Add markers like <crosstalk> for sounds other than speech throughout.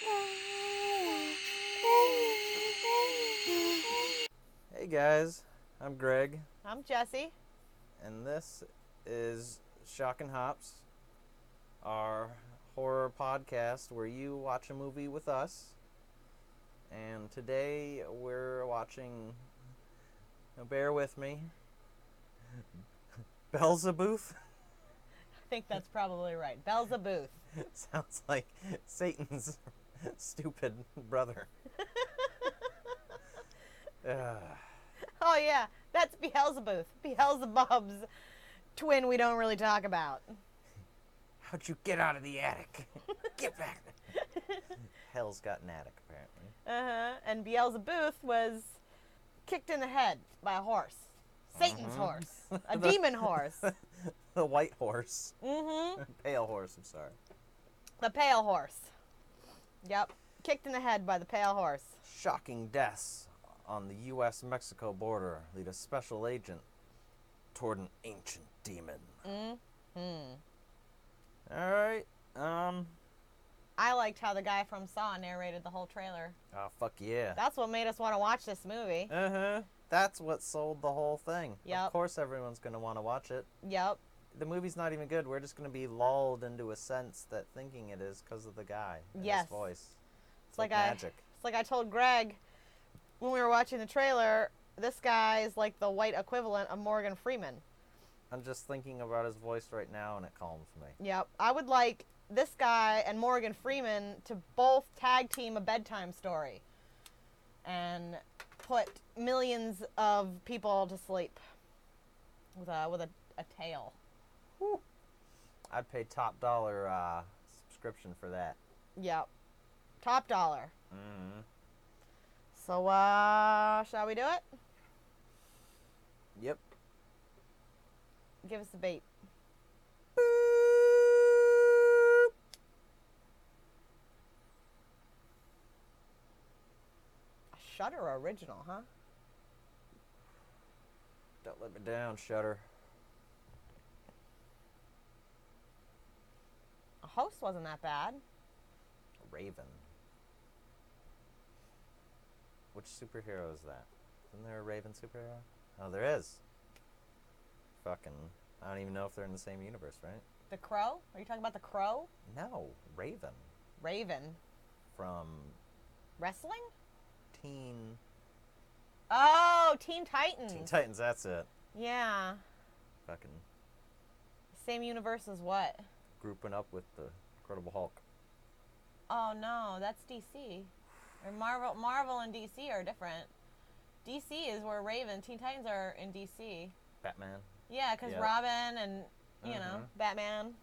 Hey guys, I'm Greg, I'm Jesse. and this is Shock and Hops, our horror podcast where you watch a movie with us. And today we're watching, now bear with me, <laughs> Beelzebooth. I think that's probably right. Beelzebooth. <laughs> Sounds like Satan's <laughs> stupid brother. <laughs> Oh yeah, that's Beelzebooth. Beelzebub's twin we don't really talk about. How'd you get out of the attic? <laughs> get back. Hell's got an attic, apparently. Uh-huh. And Beelzebooth was kicked in the head by a horse. Satan's Mhm. horse. A demon horse. the white horse. Mm-hmm. Pale horse, I'm sorry. The pale horse. Yep. Kicked in the head by the pale horse. Shocking deaths on the US Mexico border lead a special agent toward an ancient demon. Mm-hmm. Alright, um, I liked how the guy from Saw narrated the whole trailer. oh, fuck yeah. That's what made us want to watch this movie. Uh huh. That's what sold the whole thing. Yep. Of course, everyone's gonna want to watch it. Yep. The movie's not even good. We're just gonna be lulled into a sense that thinking it is because of the guy and Yes. his voice. It's, like like, I- magic. It's like I told Greg when we were watching the trailer, this guy is like the white equivalent of Morgan Freeman. I'm just thinking about his voice right now, and it calms me. Yep. I would like this guy and Morgan Freeman to both tag team a bedtime story and put millions of people to sleep with a with a, a tale. I'd pay top dollar uh, subscription for that. Yep. Top dollar. Mm-hmm. So uh shall we do it? Yep. Give us the bait. A Shudder original, huh? Don't let me down, Shudder. A host wasn't that bad. Raven. Which superhero is that? Isn't there a Raven superhero? Oh, there is. Fucking. I don't even know if they're in the same universe, right? The Crow? Are you talking about the Crow? No, Raven Raven. from Wrestling? Teen Oh, Teen Titans. Teen Titans. That's it. yeah. Fucking Same universe as what? Grouping up with the Incredible Hulk. Oh no, that's DC. Or Marvel Marvel and DC are different. DC is where Raven, Teen Titans are in DC. Batman. Yeah, because Yep. Robin and you know Mhm. Batman.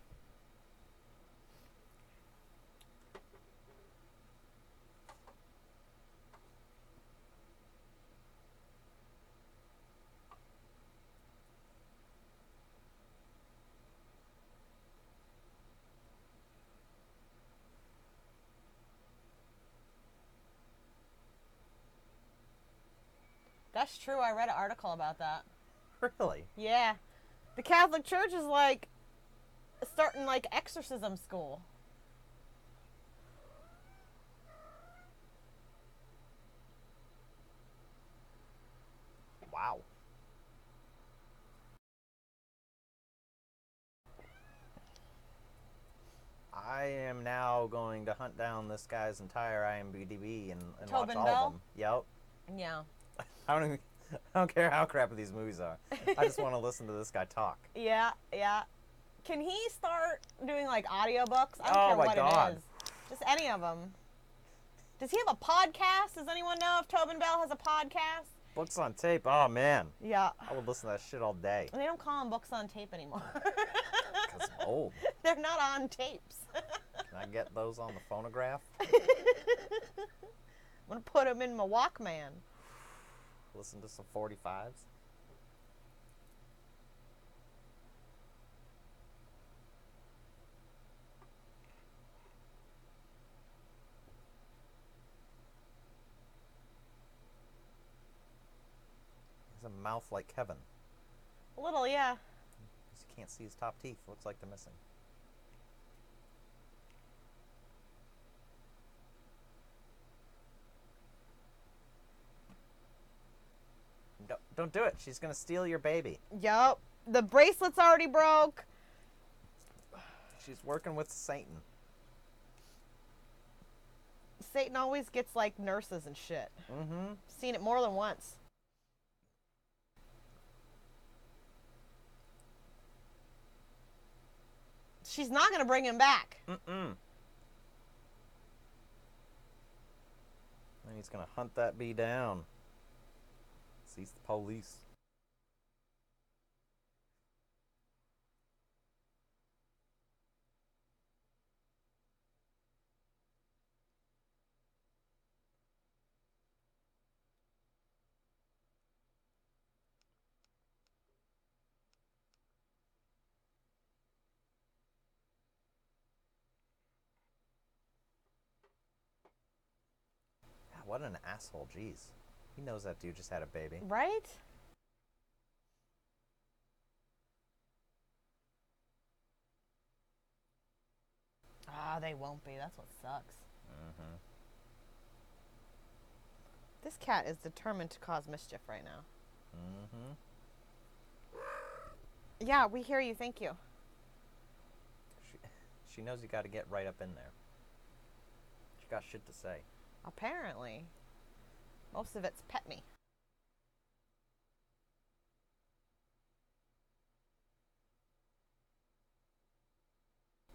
That's true. I read an article about that. Really? Yeah. The Catholic Church is like starting like exorcism school. Wow. I am now going to hunt down this guy's entire IMDb and, and watch all Bell? of them. Yep. Yeah. <laughs> I don't even, I don't care how crappy these movies are. I just want to <laughs> listen to this guy talk. Yeah, yeah. Can he start doing like audiobooks? I don't Oh care my what God. it is. Just any of them. Does he have a podcast? Does anyone know if Tobin Bell has a podcast? Books on tape. Oh man, Yeah. I would listen to that shit all day. They don't call them books on tape anymore. <laughs> Cause I'm old. They're not on tapes. Can I get those on the phonograph? I'm gonna put them in my Walkman. Listen to some 45s. He has a mouth like Kevin. A little, yeah. You can't see his top teeth. Looks like they're missing. Don't do it. She's gonna steal your baby. Yup. The bracelet's already broke. She's working with Satan. Satan always gets like nurses and shit. Mm-hmm. Seen it more than once. She's not gonna bring him back. Mm-mm. And he's gonna hunt that bee down. Sees the police. Ah, what an asshole. Jeez. He knows that dude just had a baby. Right? Ah, they won't be. That's what sucks. Mm-hmm. This cat is determined to cause mischief right now. Mm-hmm. Yeah, we hear you. Thank you. She, she knows you got to get right up in there. She got shit to say. Apparently. Most of it's pet me.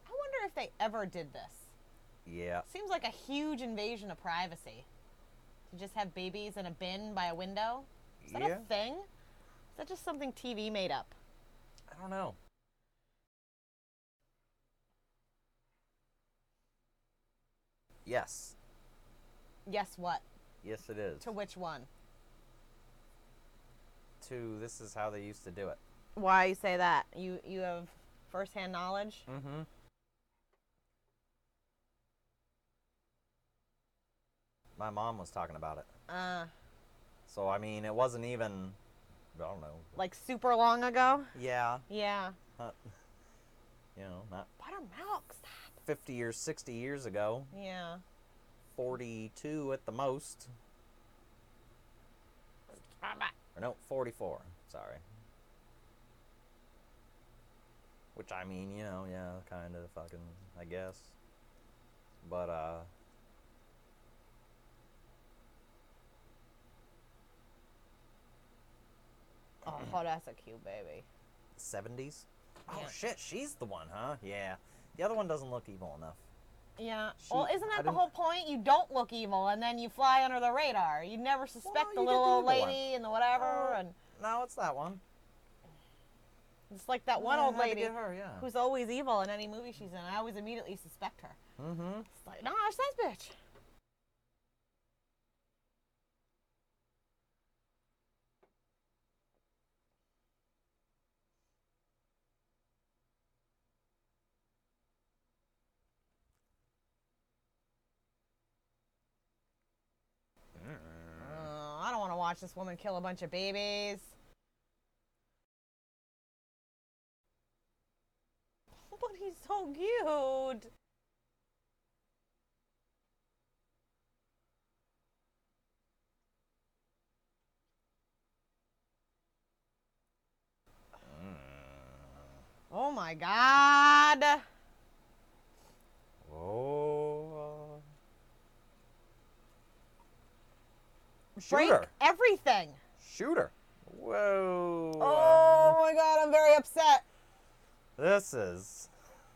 I wonder if they ever did this. Yeah. Seems like a huge invasion of privacy. To just have babies in a bin by a window? Is that Yeah. a thing? Is that just something TV made up? I don't know. Yes. Yes, what? Yes, it is. To which one? To this is how they used to do it. Why you say that? You you have firsthand knowledge? Mm-hmm. My mom was talking about it. Uh, So, I mean, it wasn't even, I don't know. like super long ago? Yeah. Yeah. Not, <laughs> you know, not Buttermilk, stop. 50 years, 60 years ago. Yeah. 42 at the most. Or no, 44. Sorry. Which I mean, you know, yeah, kind of fucking, I guess. But, uh. Oh, <clears throat> that's a cute baby. 70s? Oh Yeah. shit, she's the one, huh? Yeah. The other one doesn't look evil enough. Yeah. She- well, isn't I that the whole point? You don't look evil, and then you fly under the radar. You never suspect the you get little old evil one. lady and the whatever, Oh. and No, it's that one. it's like that one Yeah, old lady her, yeah. who's always evil in any movie she's in. I always immediately suspect her. Mm-hmm. It's like, no, it's that bitch. Watch this woman kill a bunch of babies. <laughs> But he's so cute. Mm. Oh my god. Oh. Break Shooter. everything. Shooter. Whoa. Oh my god, I'm very upset. This is.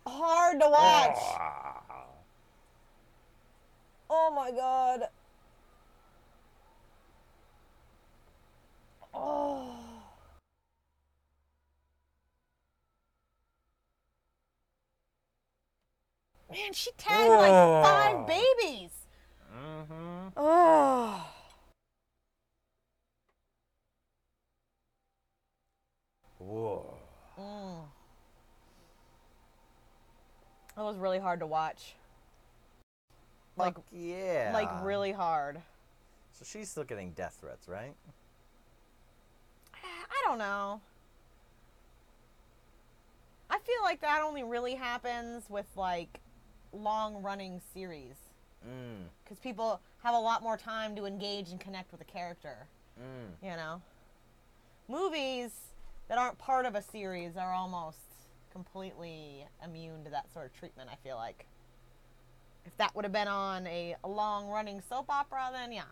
Hard to watch. Ah. Oh my god. Oh. Man, she tagged like five babies. Mm-hmm. Oh. Whoa. Mm. That was really hard to watch. Like, yeah. like really hard. So she's still getting death threats, right? <sighs> I don't know. I feel like that only really happens with like long running series Mm. because people have a lot more time to engage and connect with a character, Mm. you know? movies that aren't part of a series are almost completely immune to that sort of treatment, I feel like. If that would have been on a, long running soap opera, then yeah,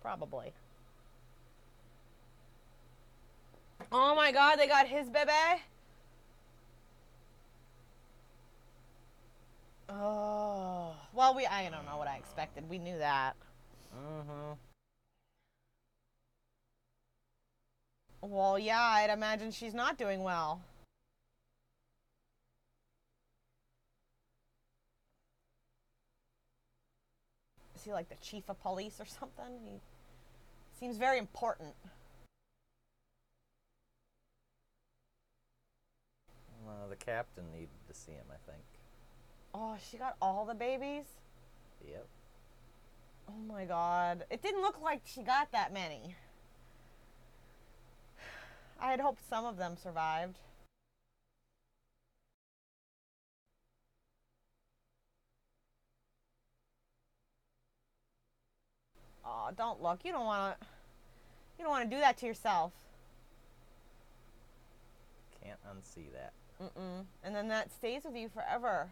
probably. Oh my god, they got his bebe? Oh, well, we, I don't know what I expected. We knew that. Mm-hmm. Well, yeah, I'd imagine she's not doing well. Is he like the chief of police or something? He seems very important. Well, the captain needed to see him, I think. Oh, she got all the babies? Yep. Oh my god. It didn't look like she got that many. I had hoped some of them survived. Oh, don't look. You don't want to. You don't want to do that to yourself. Can't unsee that. Mm-mm. And then that stays with you forever.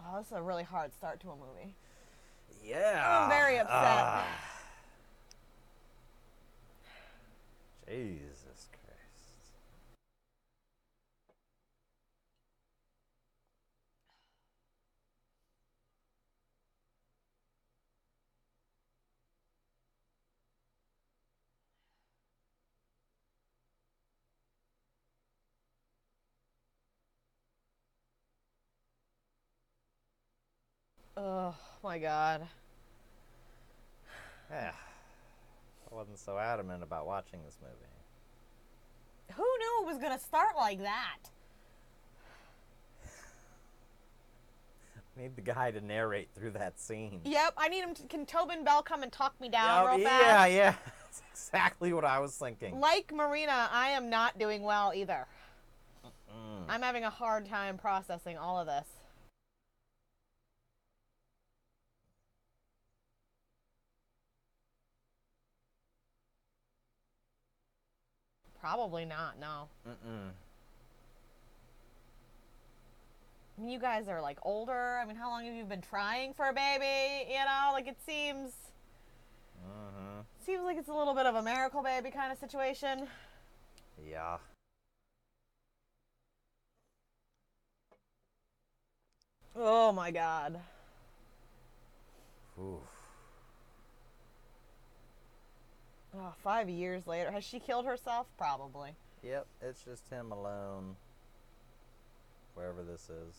Oh, this is a really hard start to a movie. Yeah. I'm very upset. Ah. Jesus Christ. Oh my god. <sighs> Yeah. I wasn't so adamant about watching this movie. Who knew it was gonna start like that? <sighs> Need the guy to narrate through that scene. Yep, I need him to. Can Tobin Bell come and talk me down Yeah, real yeah, fast? yeah. <laughs> That's exactly what I was thinking. Like Marina, I am not doing well either. Mm. I'm having a hard time processing all of this. Probably not, no. Mm-mm. I mean, you guys are like older. I mean, how long have you been trying for a baby? You know, like it seems Mm-hmm. seems like it's a little bit of a miracle baby kind of situation. Yeah. Oh my god. Oof. Oh, five years later. Has she killed herself? Probably. Yep, it's just him alone. Wherever this is.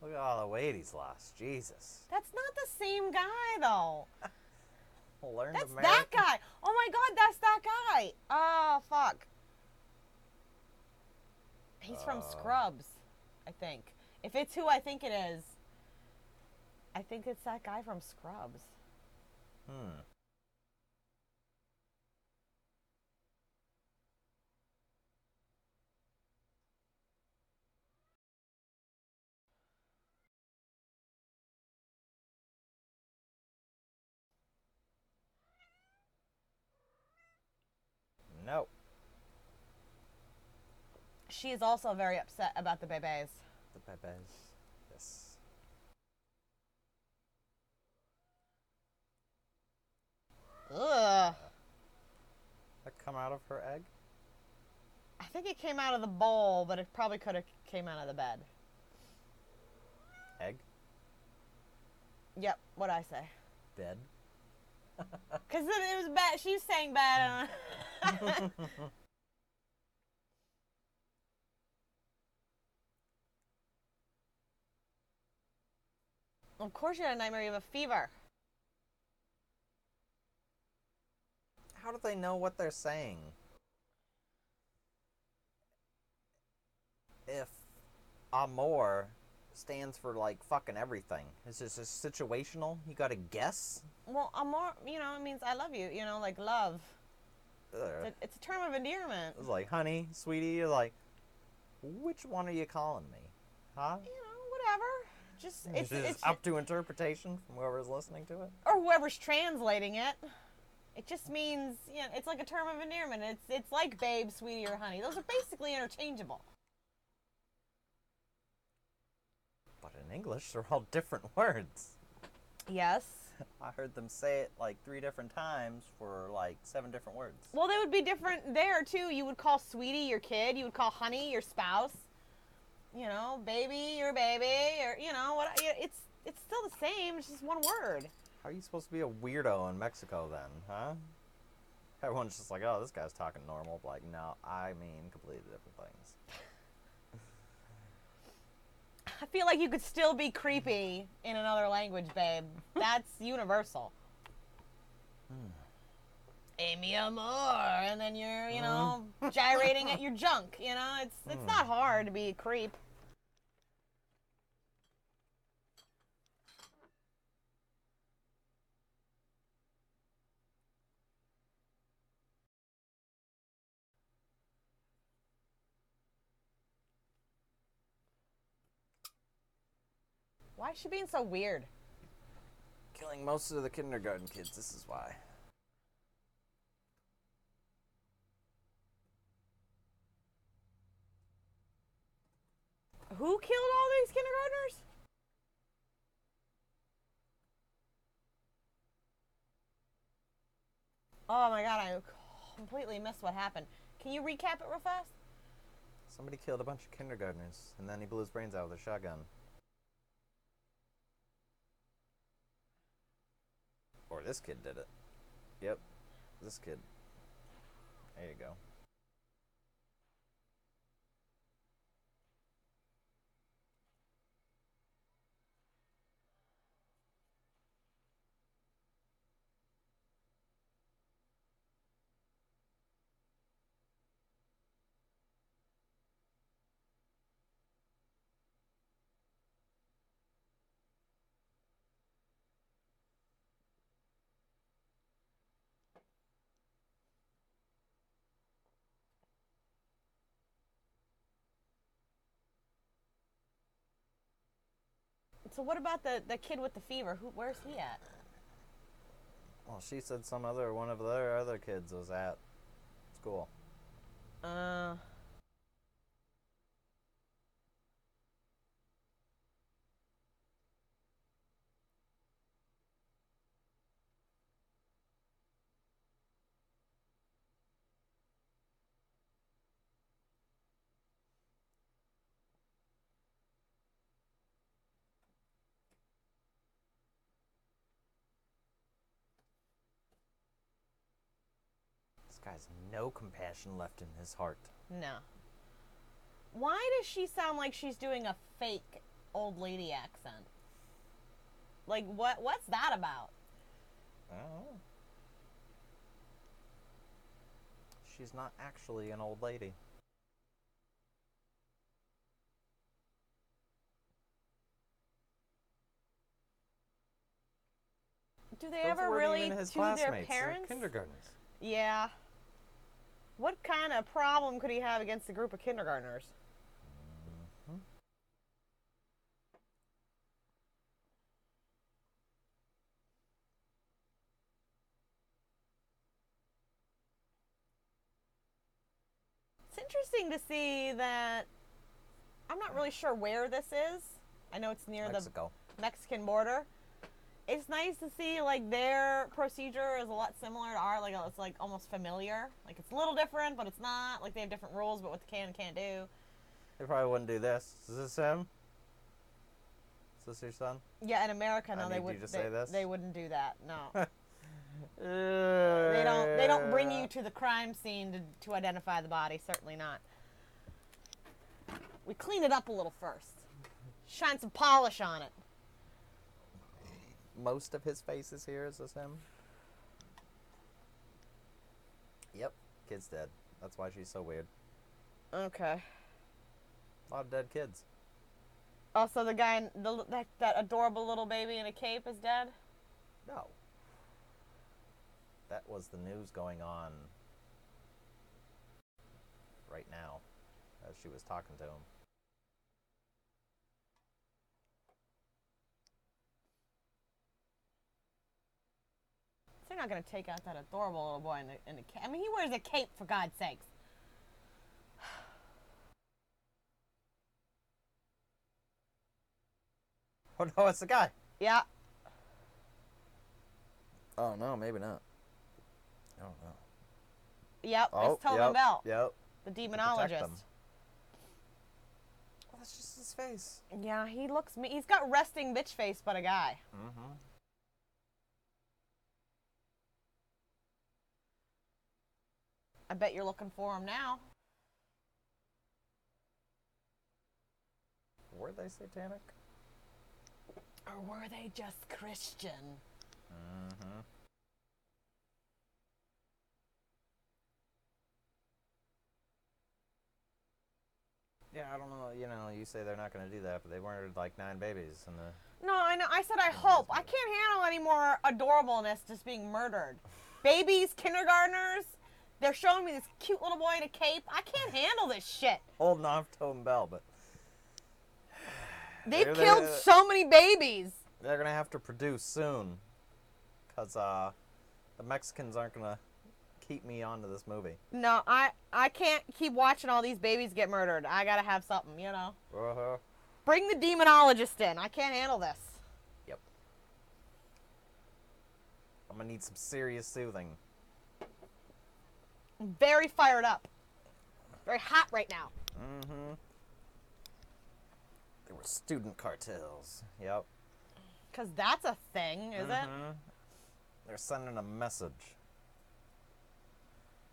Look at all the weight he's lost. Jesus. That's not the same guy, though. <laughs> Learned That's American. that guy. Oh my god, that's that guy. Oh, fuck. He's from Uh. Scrubs, I think. If it's who I think it is, I think it's that guy from Scrubs. Hmm. Nope. She is also very upset about the bebes. The bebes, Yes. Ugh. That come out of her egg? I think it came out of the bowl, but it probably could have came out of the bed. Egg? Yep, what I say? Bed? Because <laughs> it, was bad. She was saying bad. <laughs> <laughs> of course, you had a nightmare. You have a fever. How do they know what they're saying? If amor stands for like fucking everything, is this just situational? You gotta guess? Well, amor, you know, it means I love you. You know, like love. It's a, it's a term of endearment. It's like, honey, sweetie, you're like, which one are you calling me? Huh? You know, whatever. Just hmm. it's It's, it's up to interpretation from whoever's listening to it. or whoever's translating it. It just means, you know, it's like a term of endearment. It's it's like babe, sweetie, or honey. Those are basically interchangeable. But in English, they're all different <laughs> words. Yes. <laughs> I heard them say it like three different times for like seven different words. Well, they would be different there too. You would call sweetie your kid. You would call honey your spouse. You know, baby your baby, or you know what? It's it's still the same. It's just one word. How are you supposed to be a weirdo in Mexico then, huh? Everyone's just like, oh, this guy's talking normal. But like, no, I mean completely different things. I feel like you could still be creepy in another language, babe. <laughs> That's universal. Hmm. Amy amor, and then you're, you know, uh-huh. gyrating at <laughs> your junk. You know, it's it's hmm. not hard to be a creep. Why is she being so weird? Killing most of the kindergarten kids, this is why. Who killed all these kindergartners? Oh my god, I completely missed what happened. Can you recap it real fast? Somebody killed a bunch of kindergartners, and then he blew his brains out with a shotgun. Or this kid did it. Yep, this kid. There you go. So what about the, the kid with the fever? Who where's he at? Well, she said some other one of their other kids was at school. Uh This guy's no compassion left in his heart. no. Why does she sound like she's doing a fake old lady accent? Like what what's that about? Oh. She's not actually an old lady. Do they Those ever weren't really even his their classmates. They're parents? kindergartners. Yeah. What kind of problem could he have against a group of kindergartners? It's interesting to see that I'm not really sure where this is. I know it's near Mexico. the Mexican border. It's nice to see like their procedure is a lot similar to our like it's like almost familiar. Like it's a little different, but it's not. Like they have different rules about what they can and can't do. They probably wouldn't do this. Is this him? Is this your son? Yeah, in America, no, I they would. to they, say this? they wouldn't do that. No, they <laughs> they don't. They don't bring you to the crime scene to, to identify the body. Certainly not. We clean it up a little first. Shine some polish on it. Most of his face is here. Is this him? Yep. Kid's dead. That's why she's so weird. Okay. A lot of dead kids. Also, the guy, in the, that that adorable little baby in a cape is dead. No. That was the news going on right now as she was talking to him. They're not gonna take out that adorable little boy in the in the cape. I mean, he wears a cape for God's sakes. <sighs> Oh no, it's the guy. Yeah. Oh no, maybe not. I don't know. Yep. Oh, it's Tobin yep, Bell, Yep. the demonologist. Oh, that's just his face. Yeah, he looks. Me- he's got resting bitch face, but a guy. Mm-hmm. I bet you're looking for them now. Were they satanic? Or were they just Christian? Mm-hmm. Yeah, I don't know. You know, you say they're not going to do that, but they murdered like nine babies in the. No, I know. I said I hope. I can't handle any more adorableness just being murdered. <laughs> Babies, kindergartners. They're showing me this cute little boy in a cape. I can't handle this shit. Holding off Tobin Bell, but They've They're killed the- so many babies. they're going to have to produce soon. Because uh, the Mexicans aren't going to keep me onto this movie. No, I I can't keep watching all these babies get murdered. I gotta have something, you know. Uh-huh. Bring the demonologist in. I can't handle this. Yep. I'm to need some serious soothing. I'm very fired up. Very hot right now. Mm-hmm. There were student cartels. Yep. Cause that's a thing, is it? Mm Mhm. They're sending a message.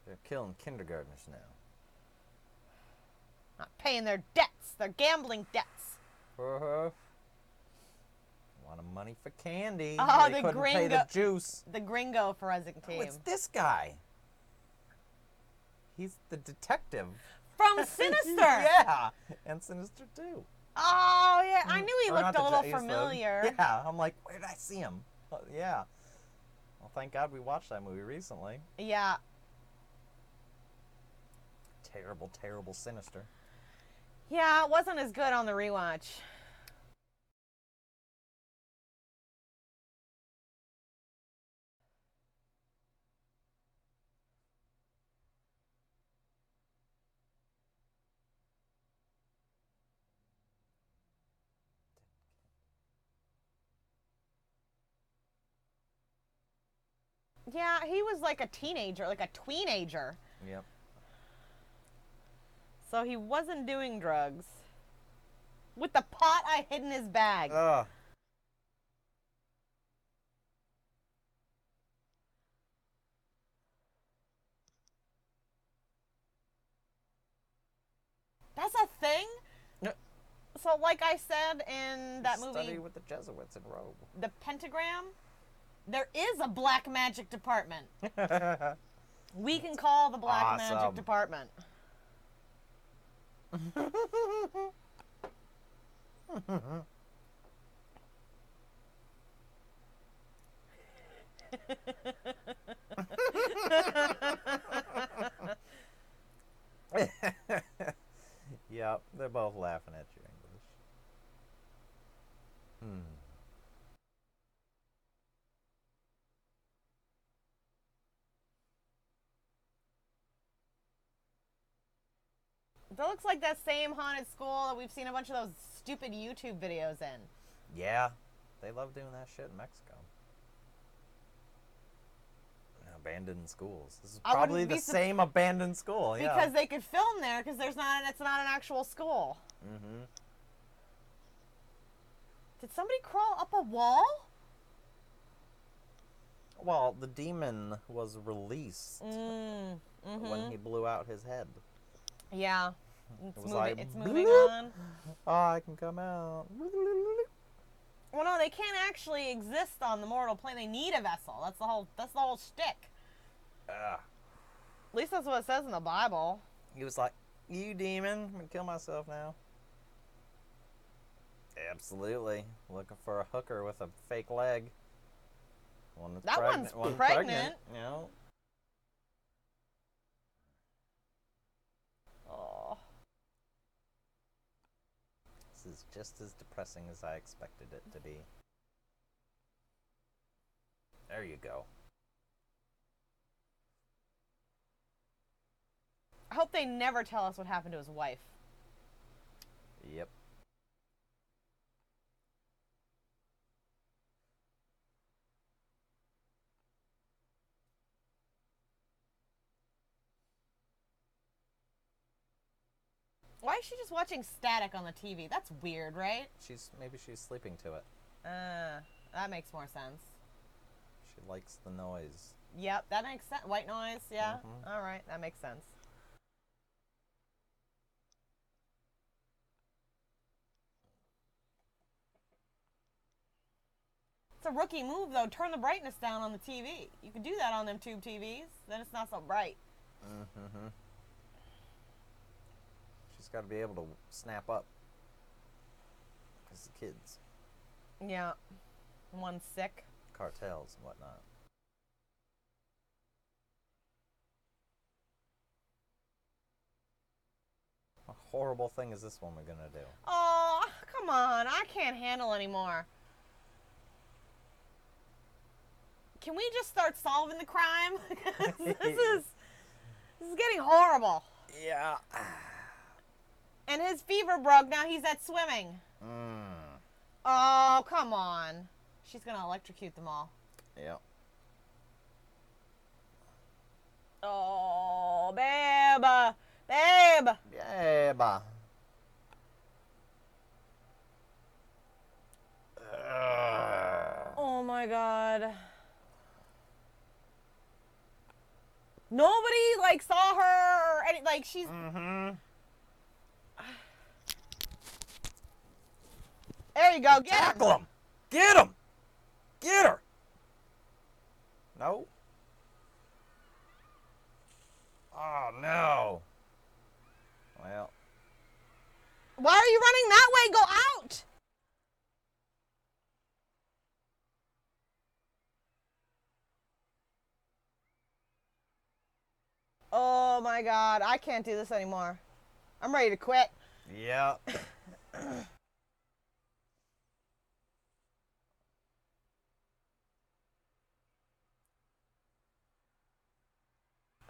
They're killing kindergartners now. Not paying their debts. Their gambling debts. Uh-huh. Want of money for candy. Oh, they the couldn't pay the gringo- juice. The gringo forensic Oh, team. it's this guy. He's the detective. From <laughs> Sinister. yeah, and Sinister too. Oh yeah, I mm. knew he Or looked a little familiar. Yeah, I'm like, where did I see him? Oh, yeah. Well, thank God we watched that movie recently. Yeah. Terrible, terrible Sinister. Yeah, it wasn't as good on the rewatch. Yeah, he was like a teenager, like a tweenager. Yep. So he wasn't doing drugs. With the pot I hid in his bag. Ugh. That's a thing? No. So, like I said in that movie, Study with the Jesuits in Rome. The Pentagram, there is a black magic department. <laughs> We can call the black magic department. <laughs> yep, they're both laughing at your English. Hmm. That looks like that same haunted school that we've seen a bunch of those stupid YouTube videos in. Yeah, they love doing that shit in Mexico. abandoned schools. This is I wouldn't probably be the sup- same abandoned school. Yeah. Because they could film there because there's not it's not an actual school. Mm-hmm. Did somebody crawl up a wall? Well, the demon was released Mm. hmm when he blew out his head. Yeah. It's was moving. like, it's moving on. Oh, I can come out. Well, no, they can't actually exist on the mortal plane. They need a vessel. That's the whole. That's the whole shtick. Ah. At least that's what it says in the Bible. He was like, "You demon, I'm gonna kill myself now." Absolutely, looking for a hooker with a fake leg. One that's That pregnant, one's one pregnant. You know, Oh. This is just as depressing as I expected it to be. There you go. I hope they never tell us what happened to his wife. Yep. Why is she just watching static on the TV? That's weird, right? She's maybe she's sleeping to it. Uh, that makes more sense. She likes the noise. Yep, that makes sense. White noise, yeah. Mhm. All right, that makes sense. It's a rookie move, though. Turn the brightness down on the TV. You can do that on them tube TVs. Then it's not so bright. Mm-hmm. Got to be able to snap up. Because the kids, Yeah. One sick. cartels and whatnot. What horrible thing is this woman gonna do? Oh, come on. I can't handle anymore. Can we just start solving the crime? <laughs> this is this is getting horrible. <laughs> Yeah. And his fever broke. Now he's at swimming. Mm. Oh, come on. She's going to electrocute them all. Yep. Oh, babe. Babe. Ugh. Oh my god. Nobody like saw her or any like she's Mm-hmm. There you go. Get him. Tackle him! Get him! Get her! No. Oh no. Well, Why are you running that way? Go out. Oh my god, I can't do this anymore. I'm ready to quit. yeah. <clears throat>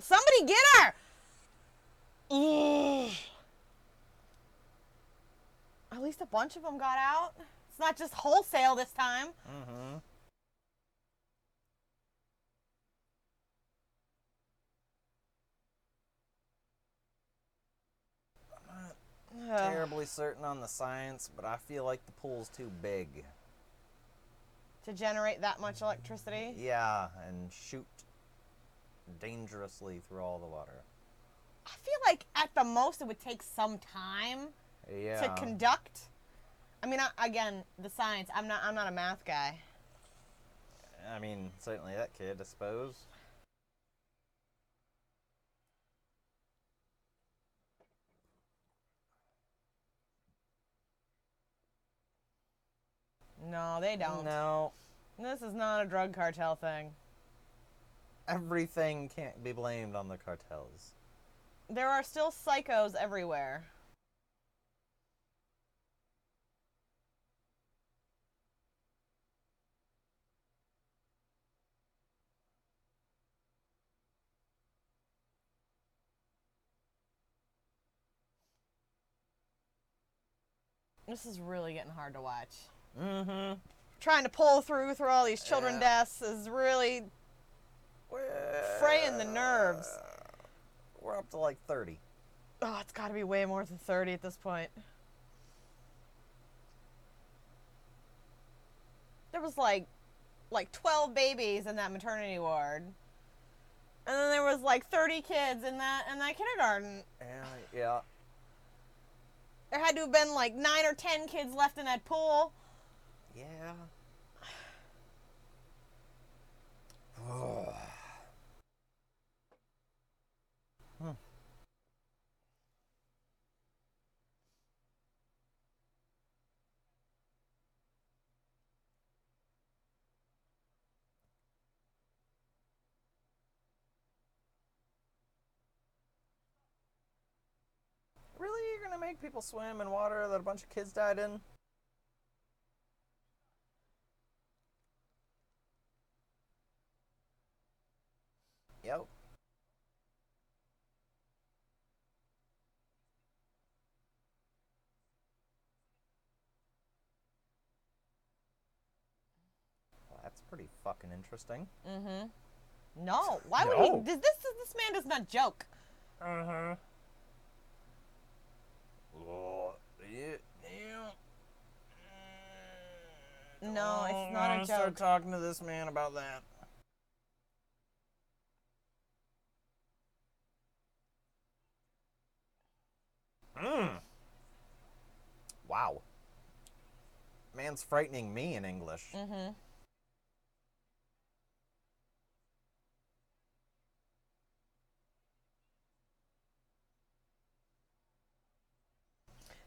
Somebody get her! Ugh. At least a bunch of them got out. It's not just wholesale this time. Mm-hmm. I'm not terribly certain on the science, but I feel like the pool's too big. To generate that much electricity. Yeah, and shoot dangerously through all the water. I feel like at the most it would take some time Yeah. to conduct. I mean, I, again, the science. I'm not. I'm not a math guy. I mean, certainly that kid, I suppose. No, they don't. No, This is not a drug cartel thing. Everything can't be blamed on the cartels. There are still psychos everywhere. This is really getting hard to watch. Mm-hmm. Trying to pull through through all these children Yeah. deaths is really Fraying the nerves. We're up to like 30. Oh, it's got to be way more than 30 at this point. There was like like 12 babies in that maternity ward. And then there was like 30 kids in that in that kindergarten. Yeah, yeah. There had to have been like 9 or 10 kids left in that pool. Yeah. <sighs> Hmm. Really? You're gonna make people swim in water that a bunch of kids died in? Yep. Well, that's pretty fucking interesting. Mm-hmm. No. Why would No. he does this this man does not joke. Uh-huh. Yeah, yeah. No, it's not a I'll Start joke. talking to this man about that. Mm. Wow. Man's frightening me in English. Mhm.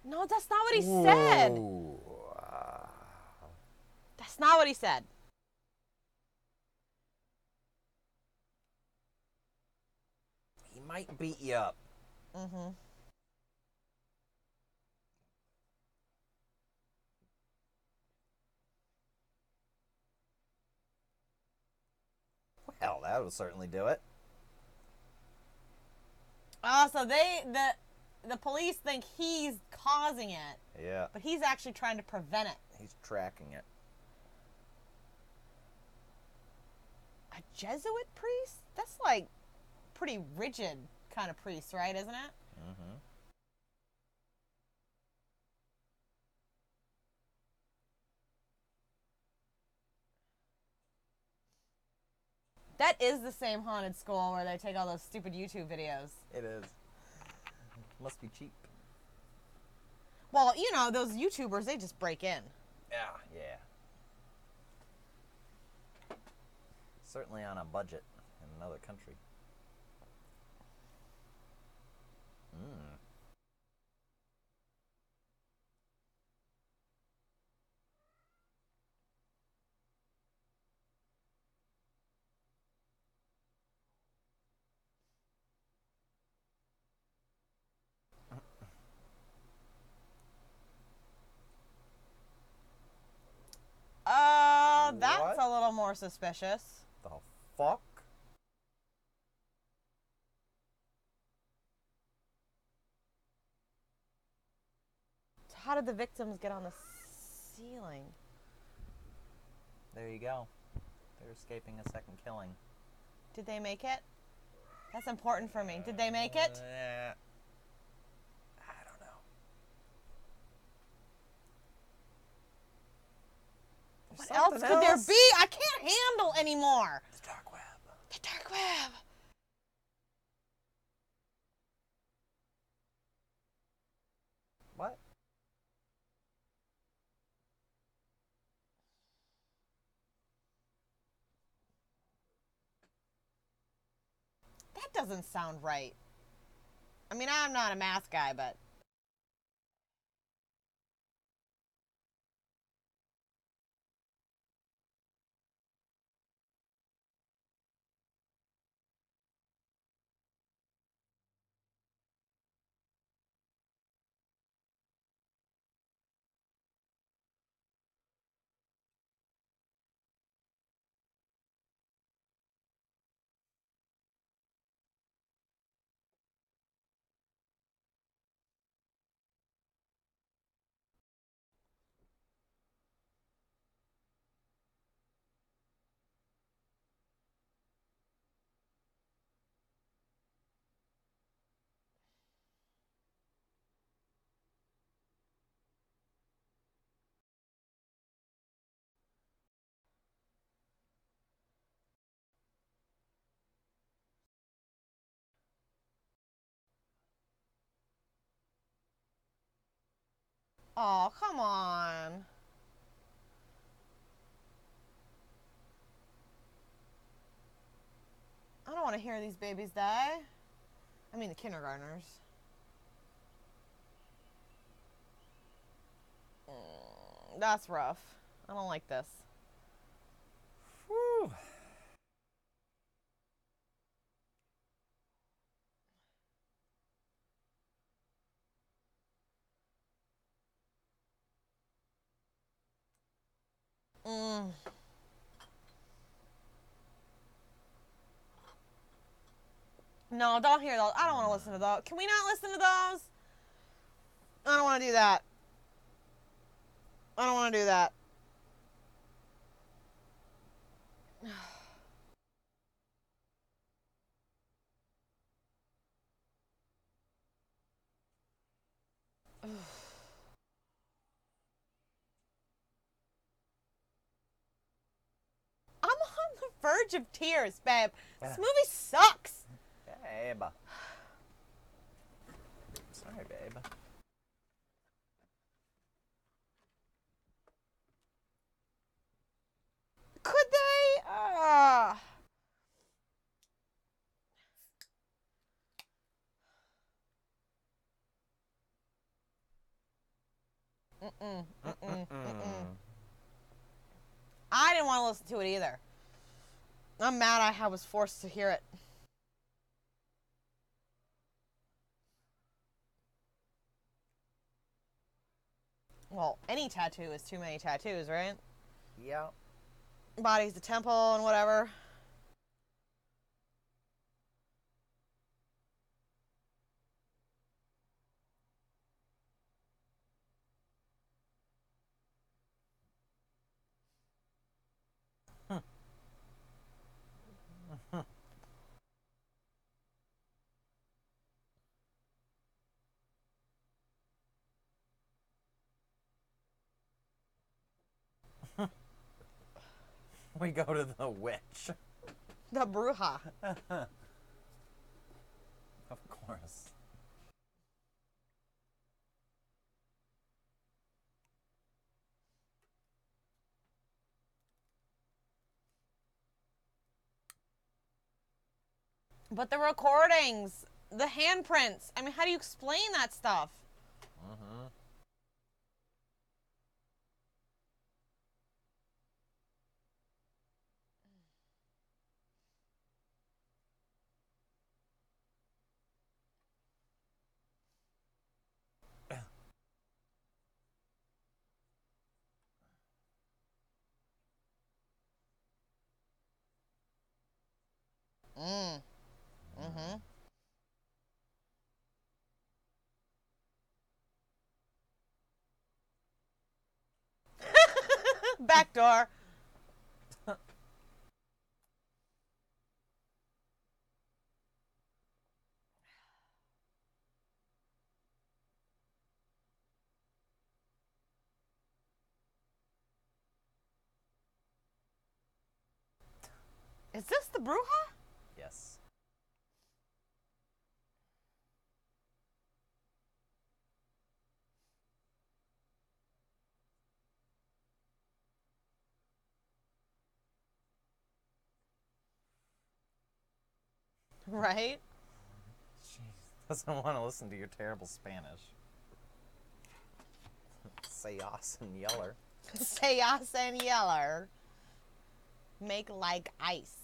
No, that's not what he said. That's not what he said. he might beat you up. Mm-hmm. Well, that would certainly do it. Oh, so they the the police think he's causing it, Yeah, but he's actually trying to prevent it. he's tracking it. A Jesuit priest? That's like pretty rigid kind of priest, right? Isn't it? Mm-hmm. That is the same haunted school where they take all those stupid YouTube videos. It is. Must be cheap. Well, you know, those YouTubers, they just break in. Yeah, yeah. Certainly on a budget in another country. Mm. Uh, that's What? a little more suspicious. The fuck? How did the victims get on the ceiling? There you go. They're escaping a second killing. Did they make it? That's important for me. Did they make it? Uh, I don't know. There's What else could there be? I can't handle anymore. The dark web. The dark web. What? That doesn't sound right. I mean, I'm not a math guy, but Oh, come on. I don't want to hear these babies die. I mean, the kindergartners. Mm, that's rough. I don't like this. Whew. Mm. No, don't hear those. I don't want to listen to those. Can we not listen to those? I don't want to do that. I don't want to do that. <sighs> I'm on of tears, babe. This movie sucks. Babe. Sorry, babe. Could they? Uh... Mm-mm, mm-mm, mm-mm. I didn't want to listen to it either. I'm mad I was forced to hear it. Well, any tattoo is too many tattoos, right? Yep. Body's the temple and whatever. <laughs> We go to the witch. The bruja. <laughs> Of course. But the recordings, the handprints. I mean, how do you explain that stuff? Mm-hmm. Mm. Mm-hmm. <laughs> Back door. Is this the Bruja? Yes. Right? She doesn't want to listen to your terrible Spanish. Sayas and Yeller. <laughs> Sayas and Yeller. Make like ice.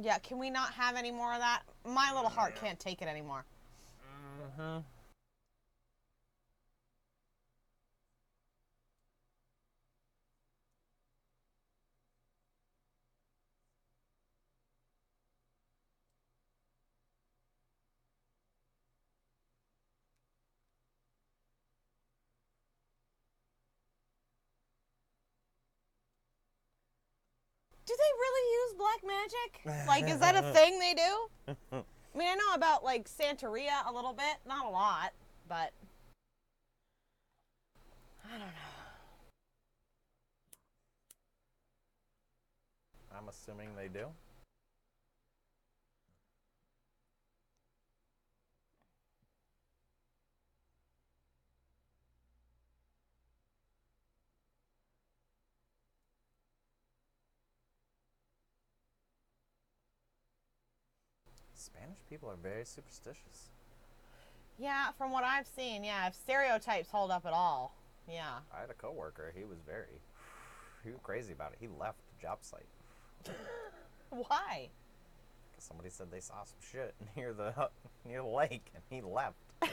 Yeah, can we not have any more of that? My little heart can't take it anymore. Mm-hmm. Do they really use black magic? Like, is that a <laughs> thing they do? <laughs> I mean, I know about like Santeria a little bit, not a lot, but I don't know. I'm assuming they do. Spanish people are very superstitious. Yeah, from what I've seen, yeah, if stereotypes hold up at all, yeah. I had a coworker. He was very, he was crazy about it. He left the job site <laughs> Why? because somebody said they saw some shit <laughs> near the near the lake, and he left. <laughs>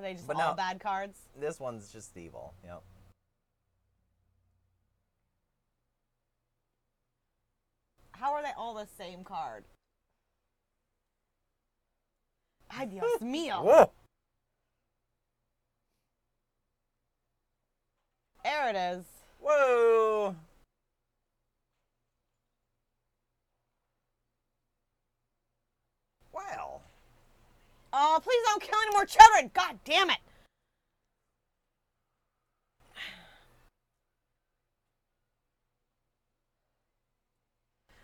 Are they just But all no. bad cards? This one's just evil. Yep. How are they all the same card? Ay, Dios <laughs> mío. Whoa! There it is. Whoa! Well, Oh, please don't kill any more children. God damn it.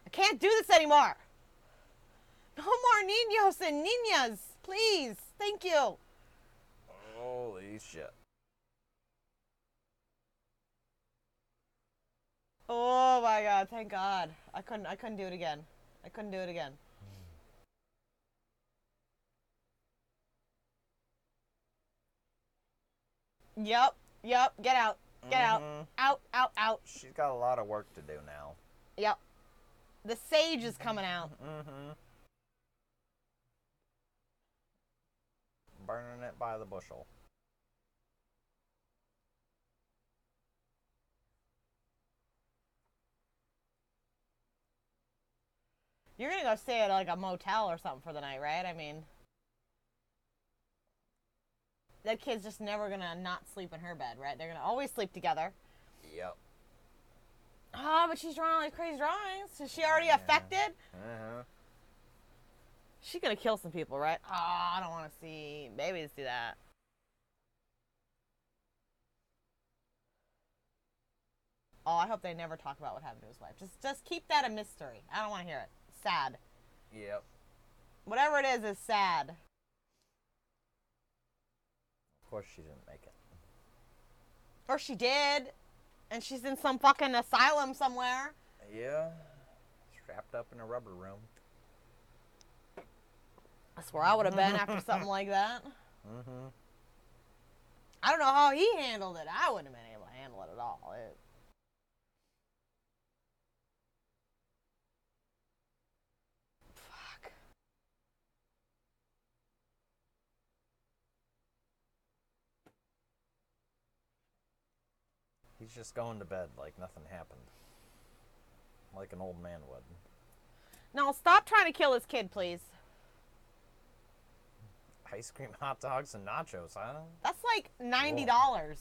I can't do this anymore. No more niños and niñas. Please. Thank you. holy shit. Oh my god, thank God. I couldn't I couldn't do it again. I couldn't do it again. Yep, yep, get out. Get out. Mhm. Out, out, out. She's got a lot of work to do now. Yep. The sage is coming out. Mm-hmm. Burning it by the bushel. You're gonna go stay at like a motel or something for the night, right? I mean, that kid's just never gonna not sleep in her bed, right? They're gonna always sleep together. Yep. Ah, but she's drawing all these crazy drawings. Is she already Yeah. affected? Uh-huh. She's gonna kill some people, right? Oh, I don't want to see babies do that. Oh, I hope they never talk about what happened to his wife. Just, just keep that a mystery. I don't want to hear it. Sad. Yep. Whatever it is, is sad. Of course she didn't make it. Or she did, and she's in some fucking asylum somewhere. Yeah. Strapped up in a rubber room. That's where I would have been after something like that. <laughs> Mm-hmm. I don't know how he handled it. I wouldn't have been able to handle it at all. It, fuck. He's just going to bed like nothing happened. Like an old man would. No, stop trying to kill his kid, please. Ice cream, <laughs> hot dogs, and nachos, huh? That's like ninety dollars.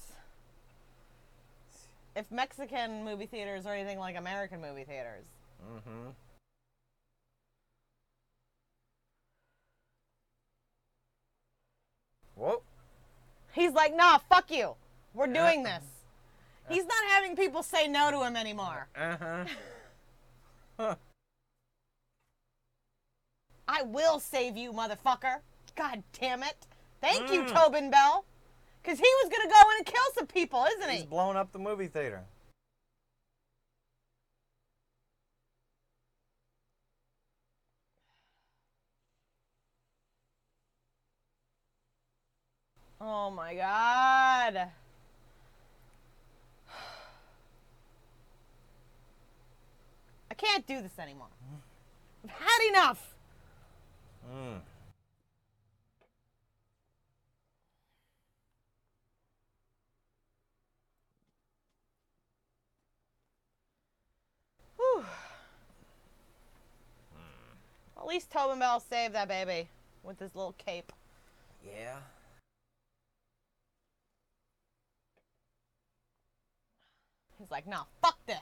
If Mexican movie theaters are anything like American movie theaters. Mm-hmm. Whoa. He's like, nah, fuck you. We're doing this. He's not having people say no to him anymore. Uh-huh. <laughs> I will save you, motherfucker. God damn it. Thank you, Mm. Tobin Bell. Because he was going to go in and kill some people, isn't he? He's he? blowing up the movie theater. Oh my god. I can't do this anymore. I've had enough. Mm. Whew. At least Tobin Bell saved that baby with his little cape. Yeah. He's like, nah, fuck this.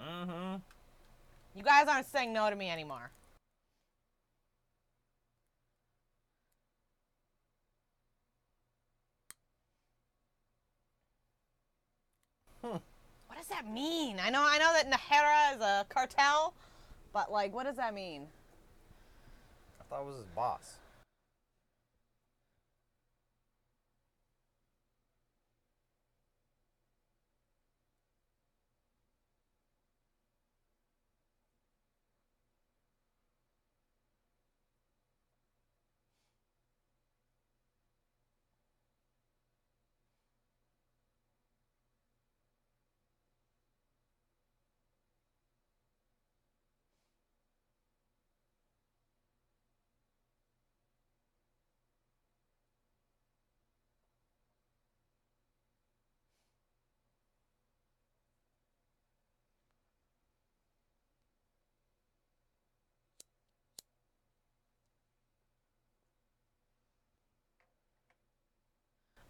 Mm-hmm. You guys aren't saying no to me anymore. Hmm. What does that mean? I know I know that Nahara is a cartel, but like what does that mean? I thought it was his boss.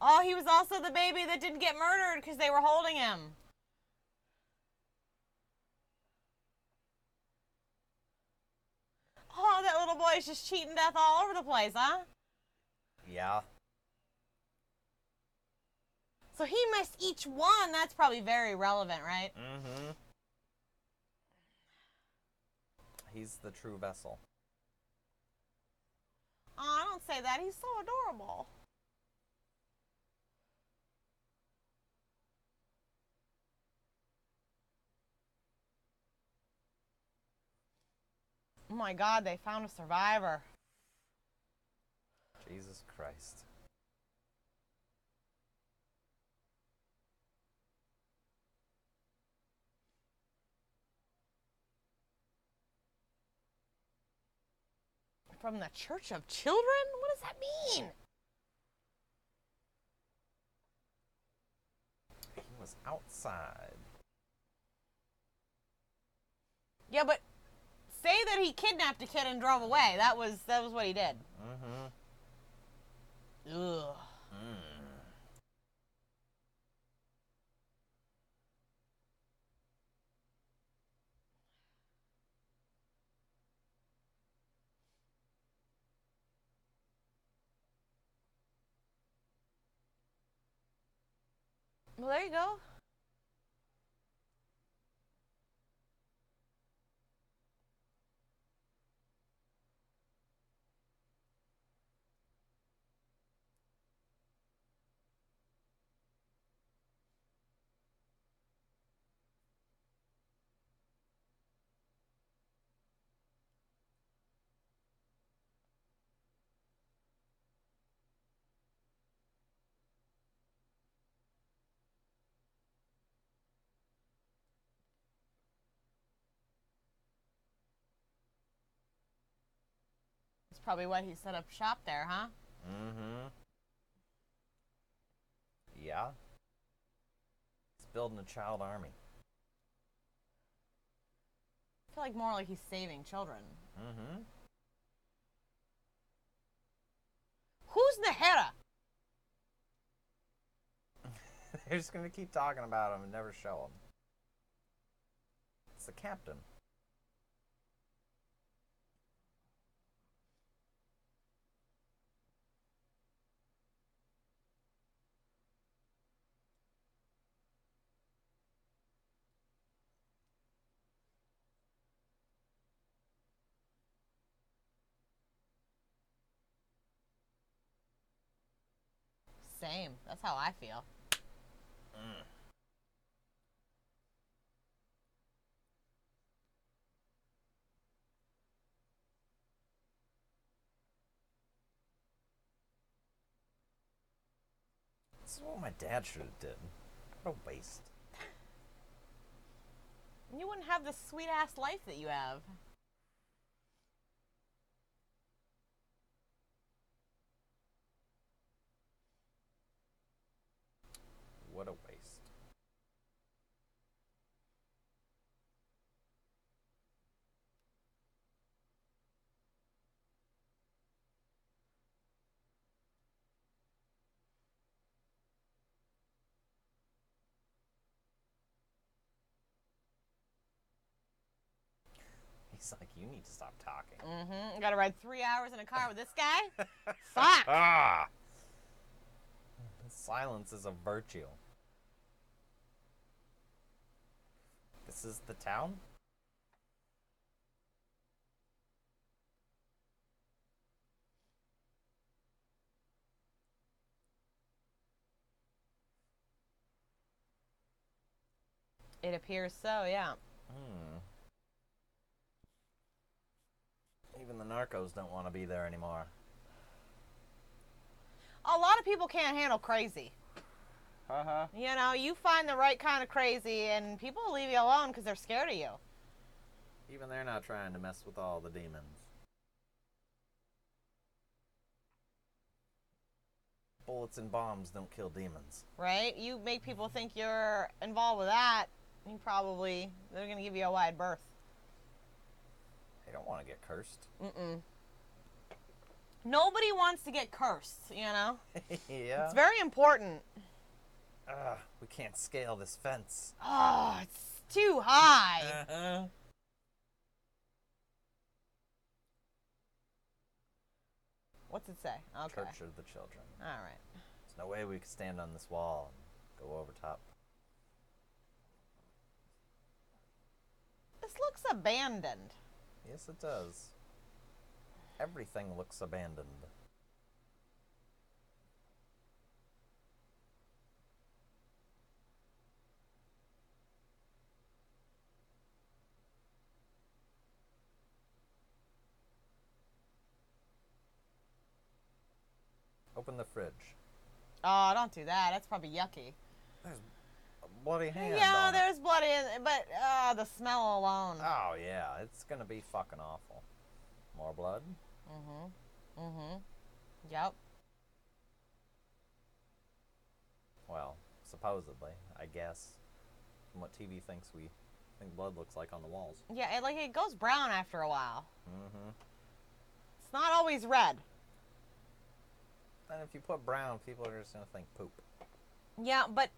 Oh, he was also the baby that didn't get murdered because they were holding him. Oh, that little boy is just cheating death all over the place, huh? Yeah. So he missed each one. That's probably very relevant, right? Mm-hmm. He's the true vessel. Oh, don't say that. He's so adorable. Oh my god, they found a survivor. Jesus Christ. From the Church of Children? What does that mean? He was outside. Yeah, but say that he kidnapped a kid and drove away. That was that was what he did. Mm-hmm. Ugh. Mm. Well, there you go. Probably why he set up shop there, huh? Mm-hmm. Yeah. He's building a child army. I feel like more like he's saving children. Mm-hmm. Who's Nahara? <laughs> They're just gonna keep talking about him and never show him. It's the captain. Same. That's how I feel. Mm. This is what my dad should have did. What a waste. You wouldn't have the sweet ass life that you have. What a waste. He's like, you need to stop talking. Mm-hmm. Got to ride three hours in a car with this guy. <laughs> Fuck. Ah! Silence is a virtue. This is the town? It appears so. Yeah. Hmm. Even the narcos don't want to be there anymore. A lot of people can't handle crazy. Uh huh. You know, you find the right kind of crazy, and people will leave you alone because they're scared of you. Even they're not trying to mess with all the demons. Bullets and bombs don't kill demons. right? You make people think you're involved with that, you probably they're gonna give you a wide berth. They don't want to get cursed. Mm-mm. Nobody wants to get cursed, you know. <laughs> yeah. It's very important. Ugh, we can't scale this fence. Oh, it's too high. Uh-huh. What's it say? Okay. Church of the Children. All right. There's no way we could stand on this wall and go over top. This looks abandoned. Yes, it does. Everything looks abandoned. Open the fridge. Oh, don't do that. That's probably yucky. There's a bloody hand. yeah, on it. there's blood in it, but uh, the smell alone. Oh yeah, it's gonna be fucking awful. More blood. Mm-hmm. Mm-hmm. Yep. Well, supposedly, I guess. From what TV thinks we think blood looks like on the walls. Yeah, it, like it goes brown after a while. Mm-hmm. It's not always red. And if you put brown, people are just gonna think poop. Yeah, but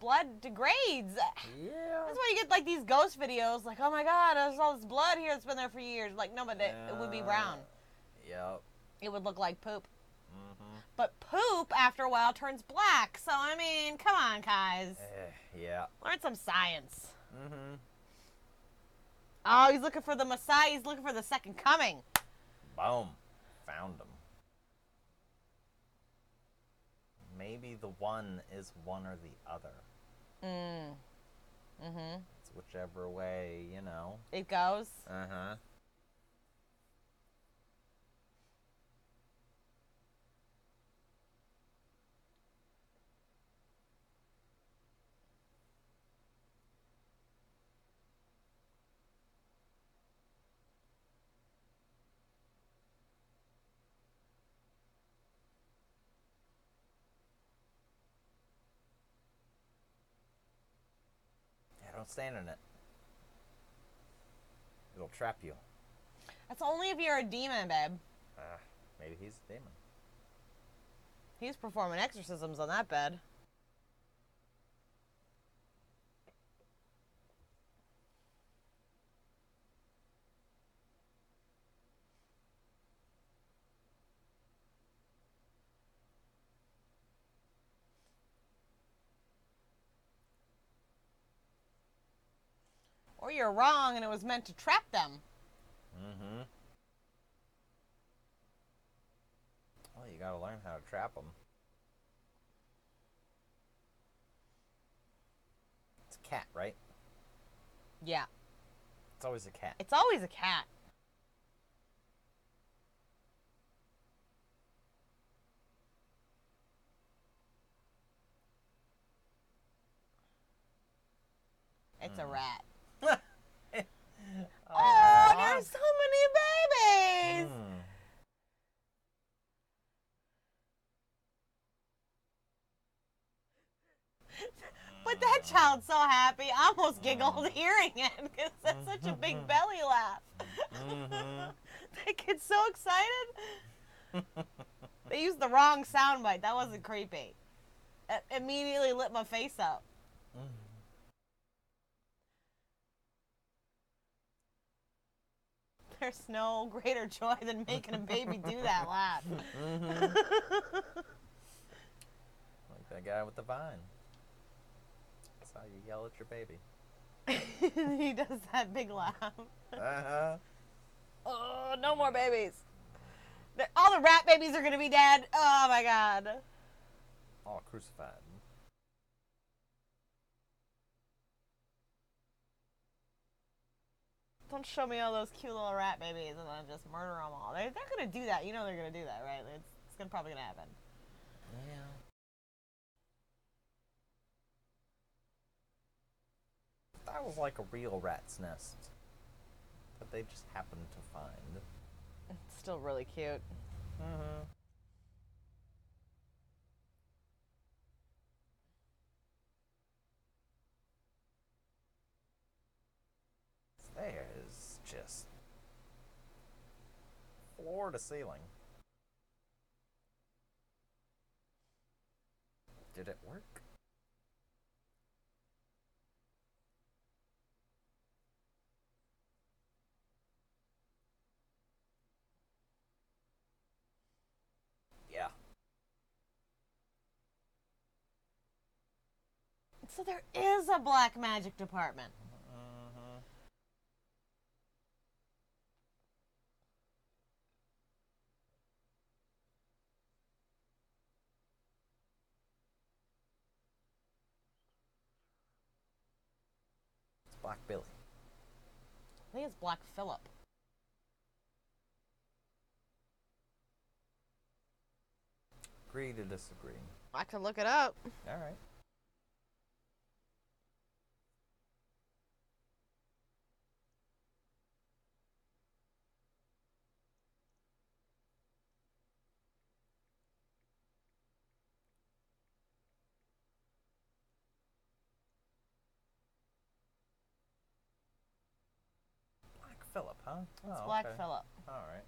blood degrades. Yeah. That's why you get like these ghost videos, like, oh my god, there's all this blood here that's been there for years. Like, no, but it, it would be brown. Yep. It would look like poop. Mm-hmm. But poop, after a while, turns black. So, I mean, come on, guys. Eh, yeah. Learn some science. Mm-hmm. Oh, he's looking for the Messiah. He's looking for the second coming. Boom. Found him. Maybe the one is one or the other. Mm. Mm-hmm. It's whichever way, you know. It goes. Uh-huh. Don't stand in it. It'll trap you. That's only if you're a demon, babe. Uh, maybe he's a demon. He's performing exorcisms on that bed. Or you're wrong and it was meant to trap them. Mm-hmm. Well, you gotta learn how to trap them. It's a cat, right? Yeah. It's always a cat. It's always a cat. It's a rat. Oh, Aw. there's so many babies. Mm. But child's so happy. I almost giggled hearing it because that's such a big belly laugh. Mhm. that kid's so excited. <laughs> They used the wrong soundbite. That wasn't creepy. It immediately lit my face up. There's no greater joy than making a baby do that laugh. Mm-hmm. <laughs> like that guy with the vine. How you yell at your baby. <laughs> he does that big laugh. Uh-huh. Oh, no more babies. All the rat babies are gonna be dead. Oh my god. All crucified. Don't show me all those cute little rat babies and then just murder them all. They're, they're gonna do that. You know they're gonna do that, right? It's, it's gonna probably gonna happen. Yeah. That was like a real rat's nest that they just happened to find. It's still really cute. Mm-hmm. There is just floor to ceiling. Did it work? Yeah. So there is a black magic department. It's Black Billy. I think it's Black Phillip. Agree to disagree. I could look it up. All right. Phillip. It's oh, Black okay. Phillip. All right.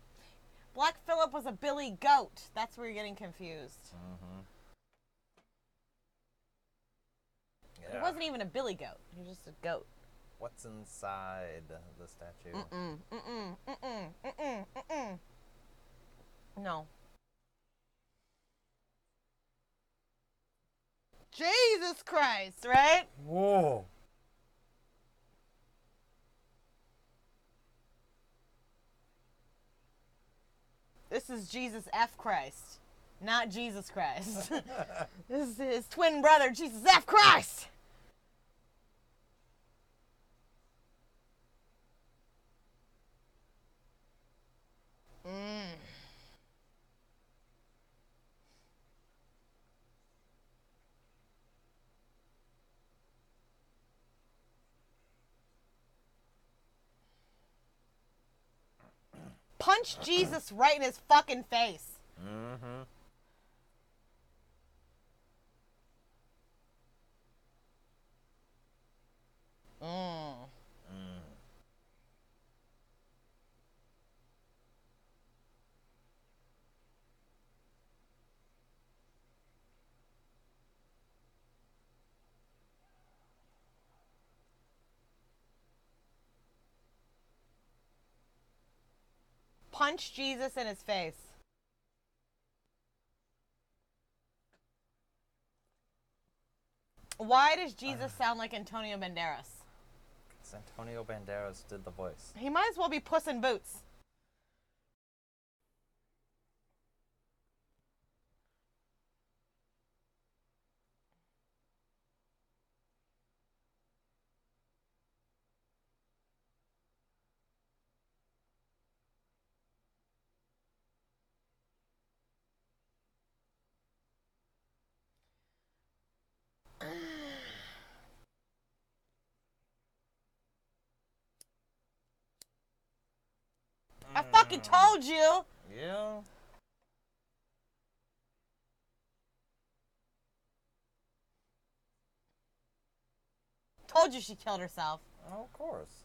Black Phillip was a Billy Goat. That's where you're getting confused. Mm-hmm. He wasn't even a Billy Goat. He was just a goat. What's inside the statue? Mm-mm, mm-mm, mm-mm, mm-mm, mm-mm. No. Jesus Christ, right? Whoa. This is Jesus F. Christ, not Jesus Christ. <laughs> this is his twin brother, Jesus F. Christ. Mm. Punch Jesus right in his fucking face. Mm-hmm. Mm. Punch Jesus in his face. Why does Jesus uh. sound like Antonio Banderas? 'Cause Antonio Banderas did the voice. He might as well be Puss in Boots. I fucking told you. Yeah. Told you she killed herself. Oh, of course.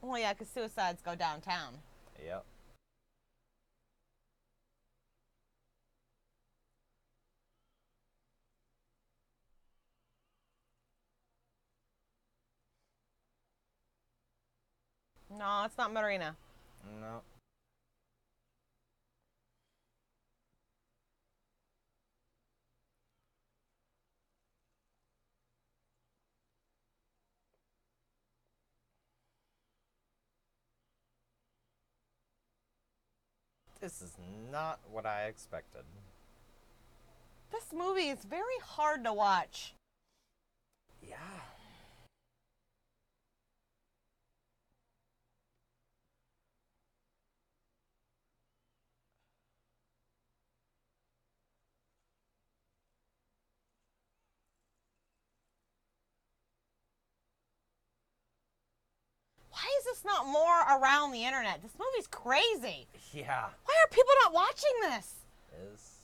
Well, yeah, 'cause suicides go downtown. Yep. No, it's not Marina. No. This is not what I expected. This movie is very hard to watch. Yeah. This not more around the internet? This movie's crazy. Yeah. Why are people not watching this? This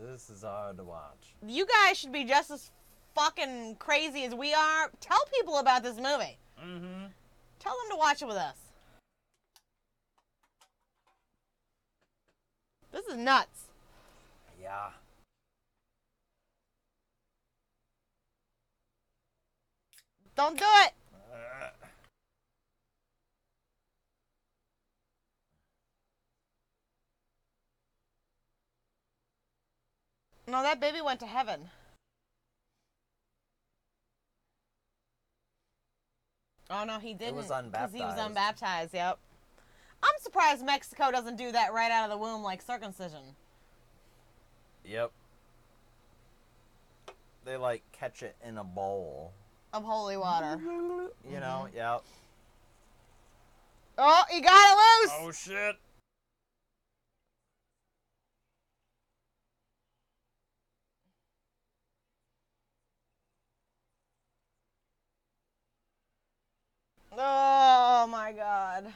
this is hard to watch. You guys should be just as fucking crazy as we are. Tell people about this movie. Mm-hmm. Tell them to watch it with us. This is nuts. Yeah. Don't do it. Uh, No, that baby went to heaven. Oh no, he didn't. was 'cause He was unbaptized. unbaptized. Yep. I'm surprised Mexico doesn't do that right out of the womb like circumcision. yep. They like catch it in a bowl. of holy water. You know, mm-hmm. yep. Oh, he got it loose. Oh shit. Oh my god.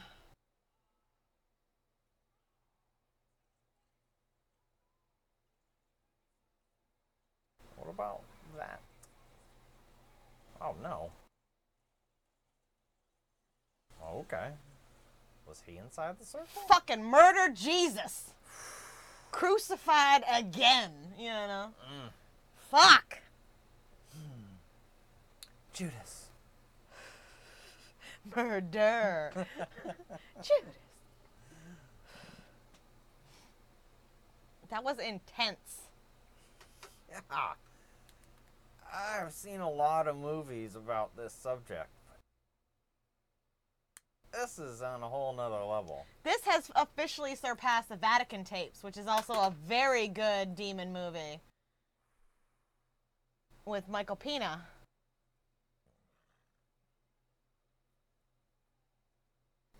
What about that? Oh no. Oh, Okay. Was he inside the circle? Fucking murder Jesus. Crucified again, you know. Mm. Fuck. Judas. Murder. <laughs> Judas. That was intense. Yeah. I've seen a lot of movies about this subject. This is on a whole nother level. This has officially surpassed the Vatican tapes, which is also a very good demon movie with Michael Pena.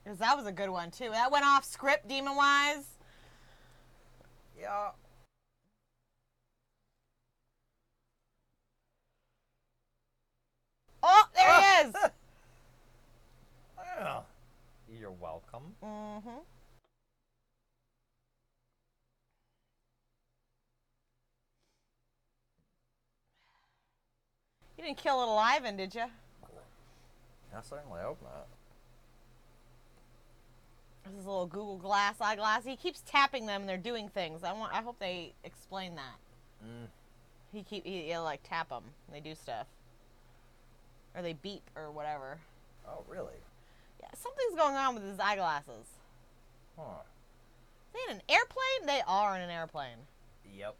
Because that was a good one too. That went off script demon wise. Yeah. Oh, there he is. <laughs> Well, you're welcome. mm-hmm. You didn't kill little Ivan, did you? I certainly hope not. This little Google Glass eyeglass. He keeps tapping them, and they're doing things. I want. I hope they explain that. Mm. He keep he, like tap them. They do stuff, or they beep or whatever. Oh, really? Yeah, something's going on with his eyeglasses. Huh. They in an airplane? They are in an airplane. Yep.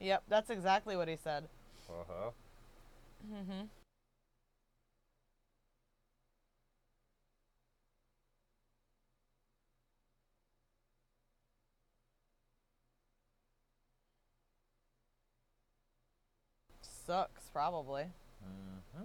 Yep, that's exactly what he said. Uh huh. Mm-hmm. Sucks, probably. Mm-hmm.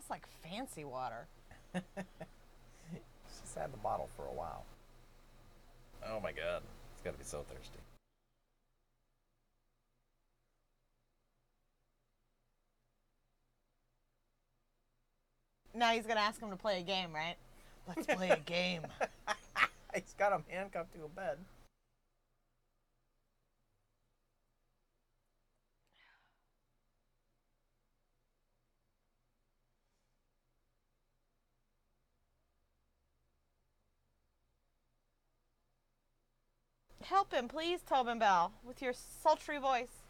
That's like fancy water. <laughs> She's had the bottle for a while. Oh my god. It's gotta be so thirsty. Now he's gonna ask him to play a game, right? Let's play a <laughs> game. He's got him handcuffed to a bed. Help him, please, Tobin Bell, with your sultry voice.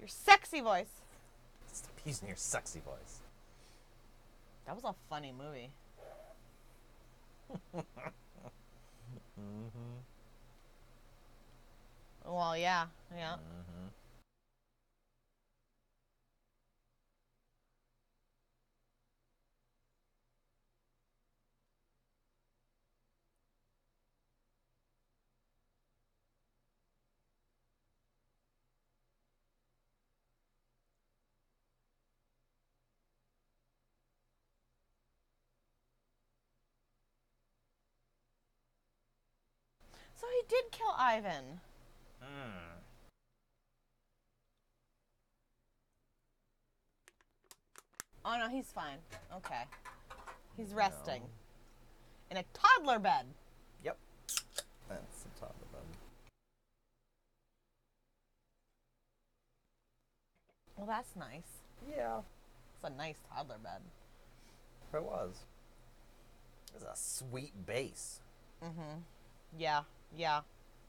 Your sexy voice. Stop using your sexy voice. That was a funny movie. <laughs> Mm-hmm. Well, yeah, yeah. Mm-hmm. So he did kill Ivan. Mm. Oh no, he's fine. Okay. He's resting. In a toddler bed. Yep. That's a toddler bed. Well, that's nice. Yeah. It's a nice toddler bed. It was. It was a sweet base. Mm-hmm. Yeah, yeah.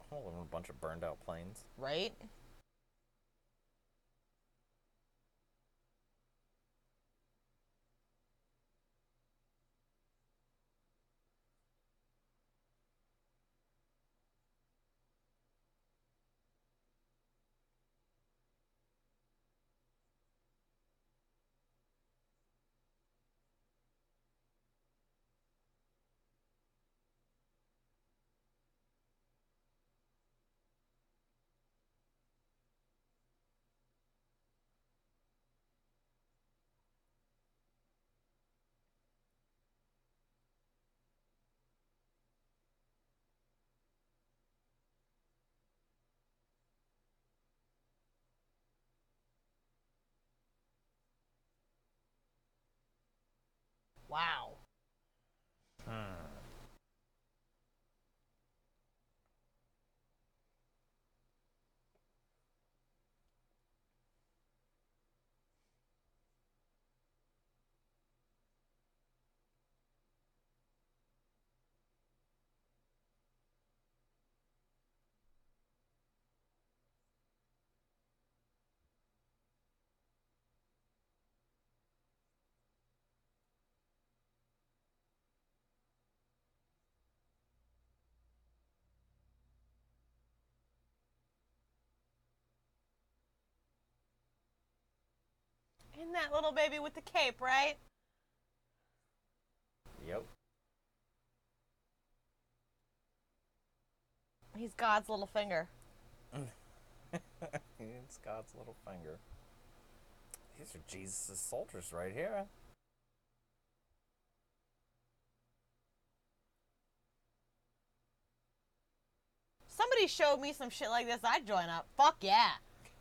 Holding a bunch of burned out planes. Right? Wow. Hmm. And that little baby with the cape, right? Yep. He's God's little finger. <laughs> it's God's little finger. These are Jesus' soldiers right here. Somebody showed me some shit like this, I'd join up. Fuck yeah.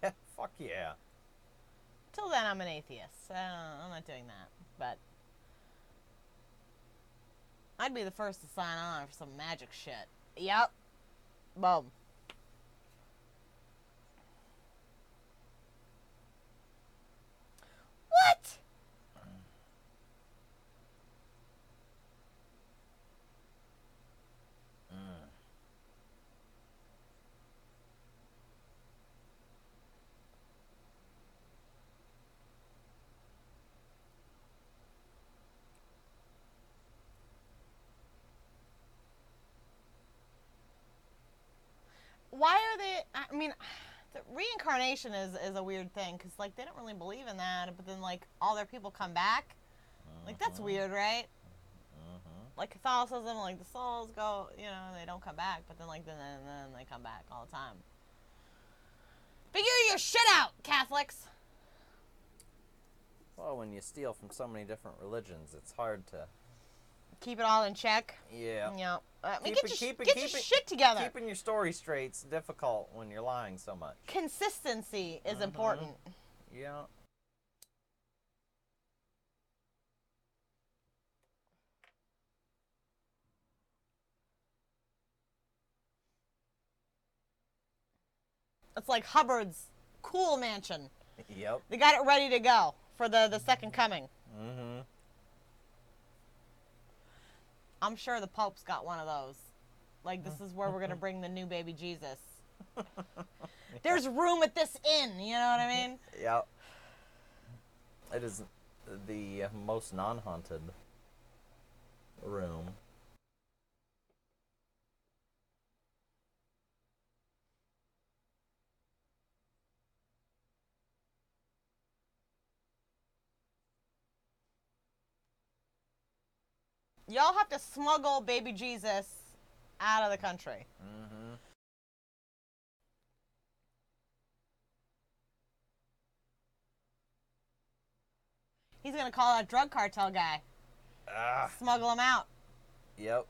<laughs> Fuck yeah. Till then, I'm an atheist. So I'm not doing that. But I'd be the first to sign on for some magic shit. Yep. Boom. What? Mm. Why are they? I mean, <sighs> the reincarnation is is a weird thing because like they don't really believe in that, but then like all their people come back. Like that's Mhm. weird, right? Mhm. Like Catholicism, like the souls go, you know, they don't come back, but then like then then, then they come back all the time. Figure your shit out, Catholics. Well, when you steal from so many different religions, it's hard to. Keep it all in check. Yeah. Yeah. I mean, Keep get it- your, keep it- get keep your it- shit together. Keeping your story straight's difficult when you're lying so much. Consistency is Mhm. important. Yeah. It's like Hubbard's cool mansion. Yep. They got it ready to go for the the second coming. Mm-hmm. I'm sure the Pope's got one of those Like this is where we're gonna bring the new baby Jesus. <laughs> There's room at this inn. You know what I mean? <laughs> Yeah. It is the most non-haunted room. Y'all have to smuggle baby Jesus out of the country. Mm-hmm. He's gonna call that drug cartel guy. Ah. Smuggle him out. Yep.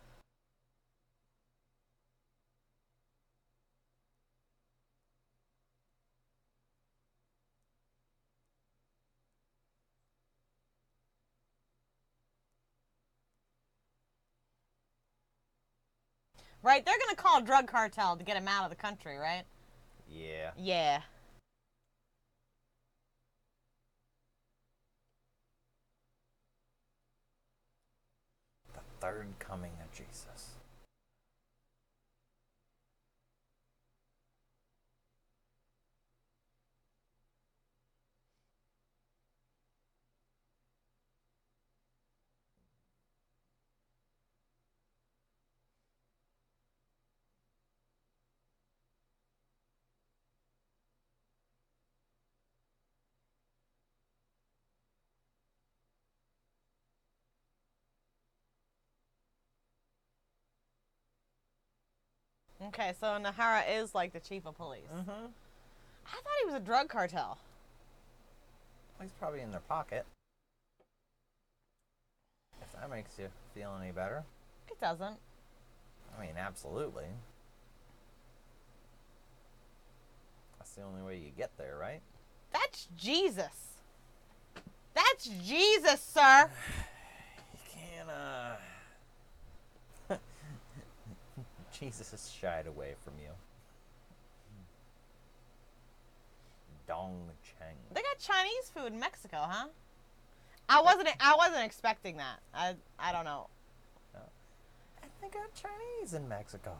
Right? They're gonna call a drug cartel to get him out of the country, right? Yeah. Yeah. The third coming of Jesus. Okay, so Nahara is like the chief of police. Mm-hmm. I thought he was a drug cartel. He's probably in their pocket. If that makes you feel any better. It doesn't. I mean, absolutely. That's the only way you get there, right? That's Jesus. That's Jesus, sir. <sighs> You can't, uh. Jesus has shied away from you. Dong Cheng. They got Chinese food in Mexico, huh? I wasn't. I wasn't expecting that. I. I don't know. And they got Chinese in Mexico.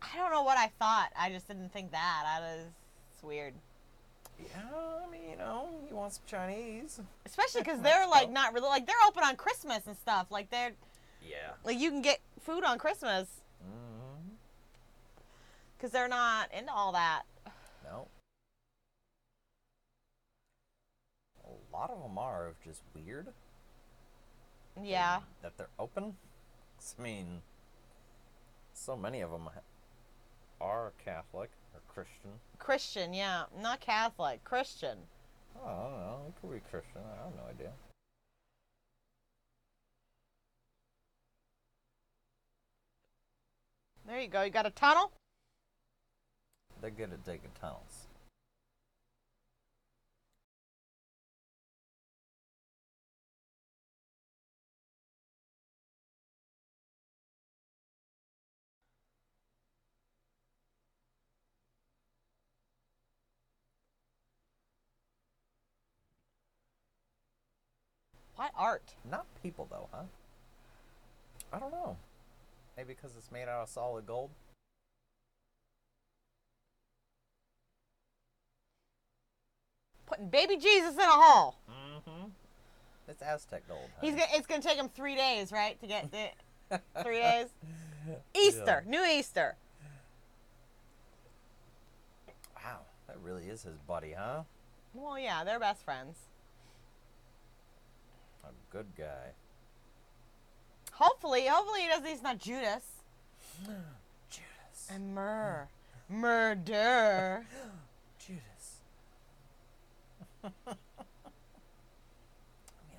I don't know what I thought. I just didn't think that. I was. It's weird. Yeah, I mean, you know, you want some Chinese. Especially <laughs> because they're like not really like they're open on Christmas and stuff. Like they're Yeah. like you can get food on Christmas Mm-hmm. because they're not into all that. No. A lot of them are just weird. Yeah. That they're open. <laughs> I mean, so many of them are Catholic or Christian. Christian, yeah. Not Catholic. Christian. Oh, I don't know. It could be Christian. I have no idea. There you go. You got a tunnel? They're good at digging tunnels. What art? Not people, though, huh? I don't know. Maybe because it's made out of solid gold. Putting baby Jesus in a hole. Mm-hmm. It's Aztec gold. He's gonna. It's gonna take him three days, right, to get the <laughs> three days. Easter, new Easter. Wow, that really is his buddy, huh? Well, yeah, they're best friends. A good guy. Hopefully, hopefully he doesn't. He's not Judas Judas. and mur, murder. Judas. I mean,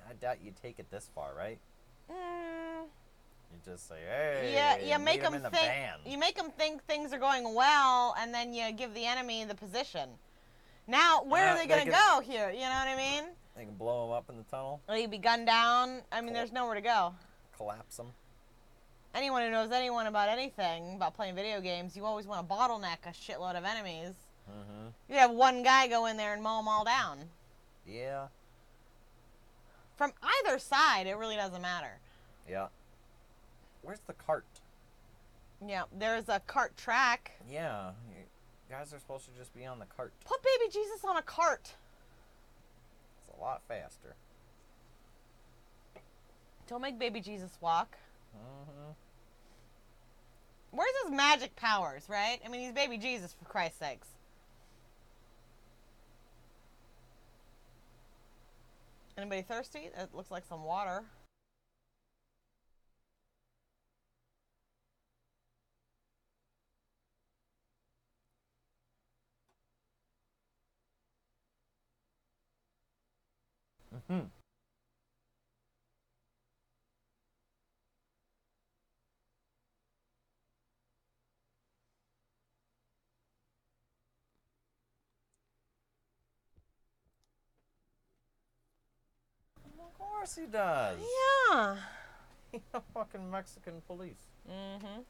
I doubt you take it this far, right? Mm, You just say, "Hey, yeah, you make them in the think. van." You make them think things are going well, and then you give the enemy the position. Now, where Uh, are they they gonna can- go here? You know what I mean? They can blow him up in the tunnel, Will you be gunned down? I mean, there's nowhere to go. Collapse them. Anyone who knows anyone about anything about playing video games, you always want to bottleneck a shitload of enemies. Mm-hmm. You have one guy go in there and mow them all down. Yeah, From either side, it really doesn't matter. yeah. where's the cart? Yeah, there's a cart track. Yeah, you guys are supposed to just be on the cart. Put baby Jesus on a cart. It's a lot faster. Don't make baby Jesus walk. hmm Where's his magic powers, right? I mean, he's baby Jesus, for Christ's sakes. Anybody thirsty? It looks like some water. hmm Of course he does. Yeah. <laughs> He's a fucking Mexican police. Mm-hmm.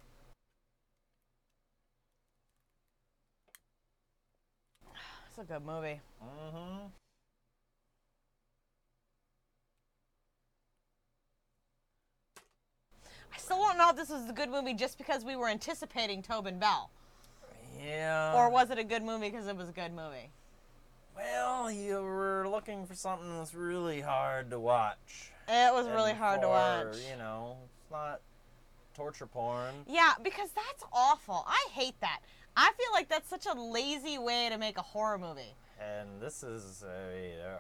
It's a good movie. Mm-hmm. I still don't know if this was a good movie just because we were anticipating Tobin Bell. Yeah. or was it a good movie because it was a good movie? Well, you were looking for something that's really hard to watch. It was really And hard to watch. You know, it's not torture porn. Yeah, because that's awful. I hate that. I feel like that's such a lazy way to make a horror movie. And this is. Uh,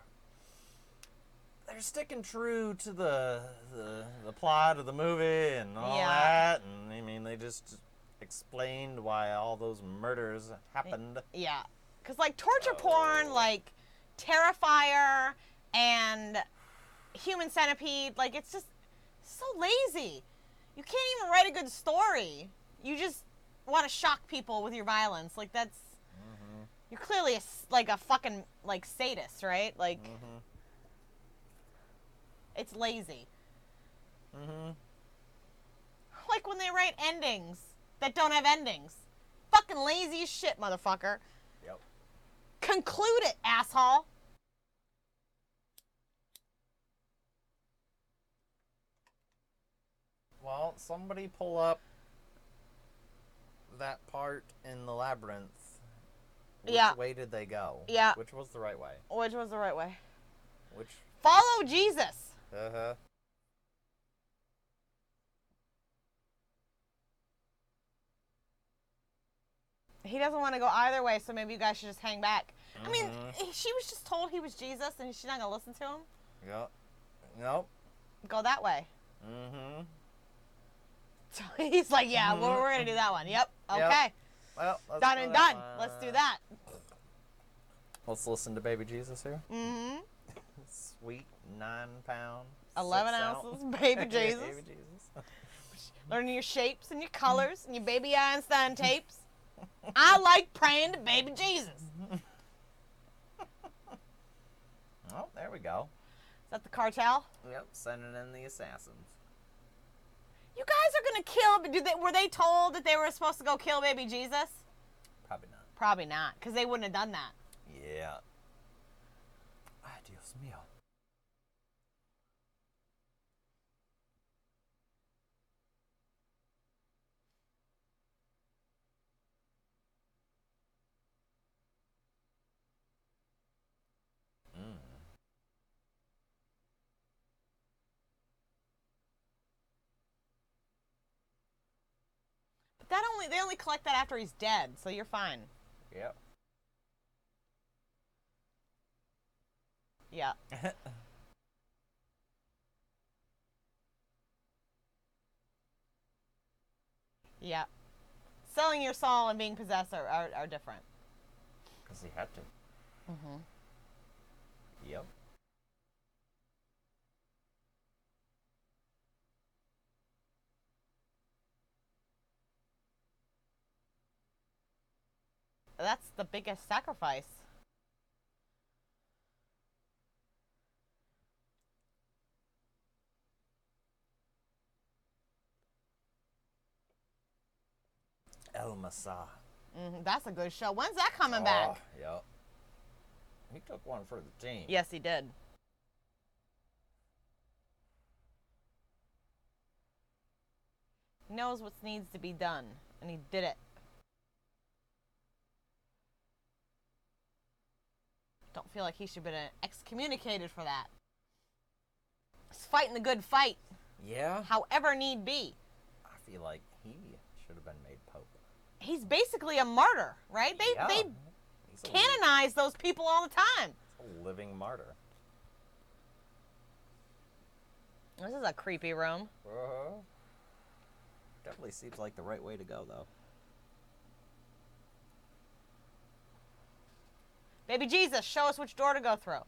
they're sticking true to the, the the plot of the movie and all Yeah. that, and I mean they just explained why all those murders happened. Yeah. Because, like, torture porn, like, Terrifier and Human Centipede, like, it's just so lazy. You can't even write a good story. You just want to shock people with your violence. Like, that's. Mm-hmm. You're clearly a, like a fucking like sadist, right? Like Mm-hmm. it's lazy. Mm-hmm. Like when they write endings that don't have endings. Fucking lazy as shit, motherfucker. Conclude it, asshole. Well, somebody pull up that part in the labyrinth. Which Yeah. way did they go? Yeah. Which was the right way? Which was the right way? Which? Follow Jesus. Uh huh. He doesn't want to go either way, so maybe you guys should just hang back. I mean, Mhm. she was just told he was Jesus, and she's not gonna listen to him. Yep. Nope. Go that way. Mm-hmm. So <laughs> he's like, "Yeah, well, we're gonna do that one. Yep. Yep. Okay. Well, let's Done do and that done. Let's do that." Let's listen to Baby Jesus here. Mm-hmm. <laughs> Sweet nine pound. 11 six ounce. ounces, <laughs> baby Jesus. Baby Jesus. Learning your shapes and your colors and your baby Einstein tapes. I like praying to baby Jesus. <laughs> Oh, there we go. Is that the cartel? Yep, sending in the assassins. You guys are gonna kill. Did they, were they told that they were supposed to go kill baby Jesus? Probably not. Probably not, because they wouldn't have done that. Yeah. Ay, Dios mío. Mm. But that only they only collect that after he's dead, so you're fine. Yep. Yeah. <laughs> Yeah. Selling your soul and being possessed are, are, are different. Because he had to. Mm-hmm. Yep. That's the biggest sacrifice. El Masa. hmm That's a good show. When's that coming back? Oh, yep. He took one for the team. Yes, he did. He knows what needs to be done, and he did it. Don't feel like he should have been excommunicated for that. He's fighting the good fight, Yeah. however need be. I feel like he should have been made pope. He's basically a martyr, right? They yeah. they He's canonize those people all the time. a living martyr. This is a creepy room. Uh-huh. Definitely seems like the right way to go, though. Baby Jesus, show us which door to go through.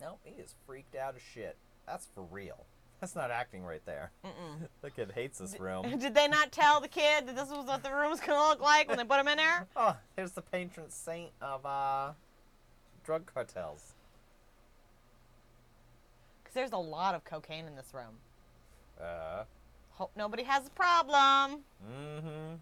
Nope, he is freaked out as shit. That's for real. That's not acting right there. Mm-mm. <laughs> The kid hates this room. <laughs> Did they not tell the kid that this was what the room was gonna look like when they put him in there? <laughs> Oh, here's the patron saint of uh, drug cartels. Because there's a lot of cocaine in this room. Uh, Hope nobody has a problem. mm-hmm.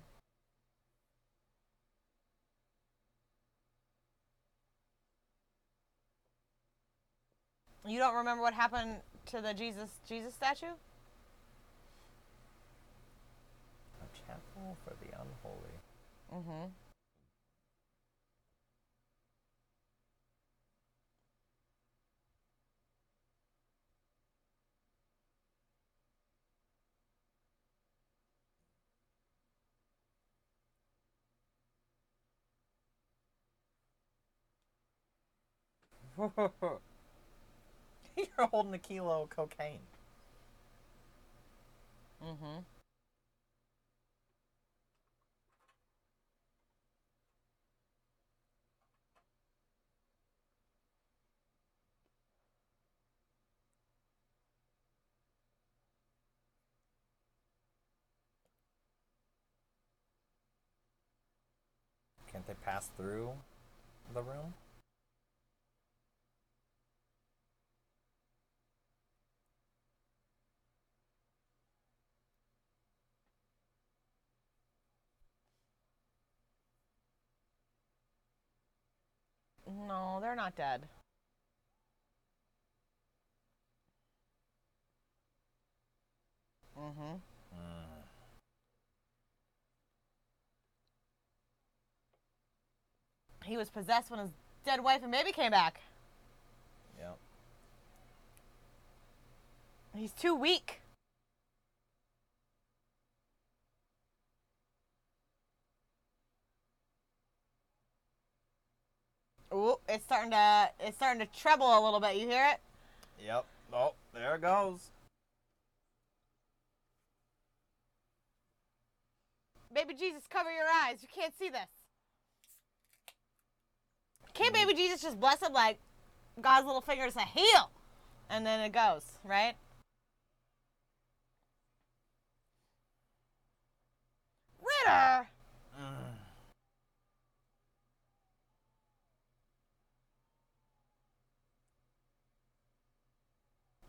You don't remember what happened to the Jesus Jesus statue? A chapel for the unholy. Mm-hmm. <laughs> You're holding a kilo of cocaine. Mm-hmm. Can't they pass through the room? No, they're not dead. Mm-hmm. Mm. He was possessed when his dead wife and baby came back. Yep. He's too weak. Ooh, it's starting to it's starting to treble a little bit. You hear it? Yep. Oh, there it goes. Baby Jesus, cover your eyes. You can't see this. Can't baby Jesus just bless him like God's little finger say heal, and then it goes right? Ritter.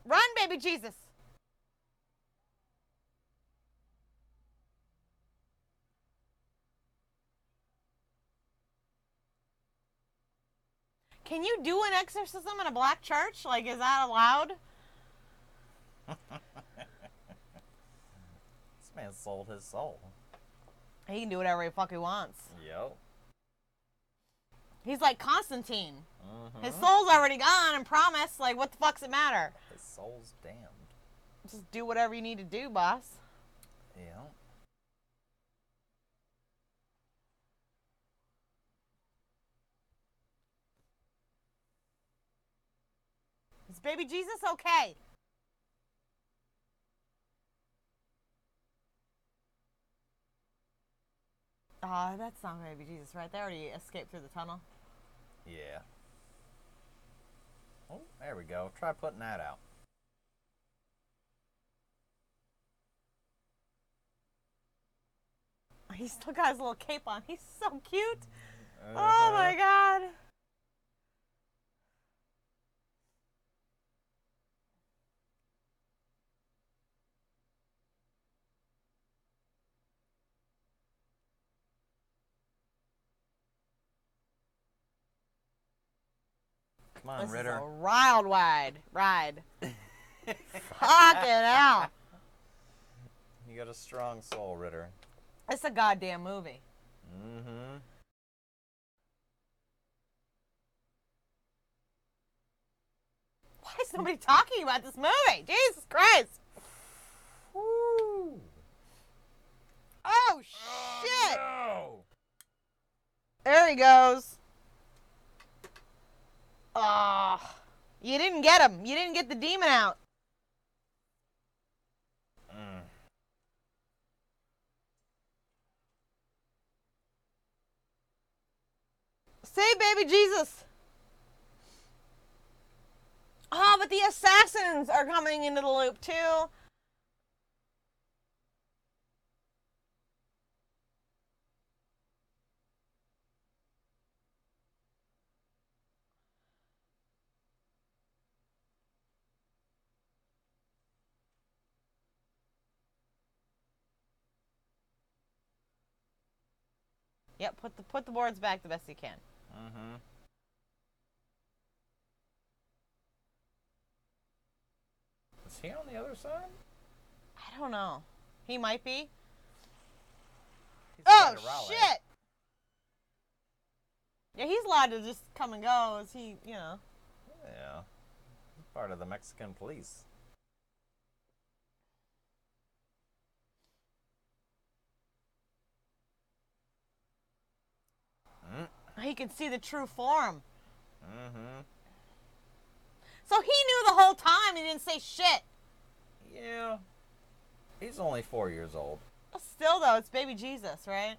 Run, baby Jesus. Can you do an exorcism in a black church? Like, is that allowed? <laughs> This man sold his soul. He can do whatever he fuck he wants. Yep. He's like Constantine. Mm-hmm. His soul's already gone and promised. Like, what the fuck's it matter? His soul's damned. Just do whatever you need to do, boss. Yep. Is baby Jesus okay? Oh, that's not baby Jesus, right? They already escaped through the tunnel. Yeah. Oh, there we go. Try putting that out. He still got his little cape on. He's so cute. Oh Uh-huh. my god. Come on, This Ritter. is a wild wide ride. <laughs> Fucking hell. You got a strong soul, Ritter. It's a goddamn movie. Mm-hmm. Why is nobody talking about this movie? Jesus Christ. Woo! Oh, shit. no! There he goes. Ah, you didn't get him. You didn't get the demon out. Mm. Save baby Jesus. Oh, but the assassins are coming into the loop too. Yep, put the put the boards back the best you can. Mm-hmm. Is he on the other side? I don't know. He might be. He's Oh trying to rally. shit! Yeah, he's allowed to just come and go as he, you know. Yeah. He's part of the Mexican police. Mm. <laughs> He can see the true form. Mm-hmm. So he knew the whole time. He didn't say shit. Yeah. He's only four years old. Still though, it's baby Jesus, right?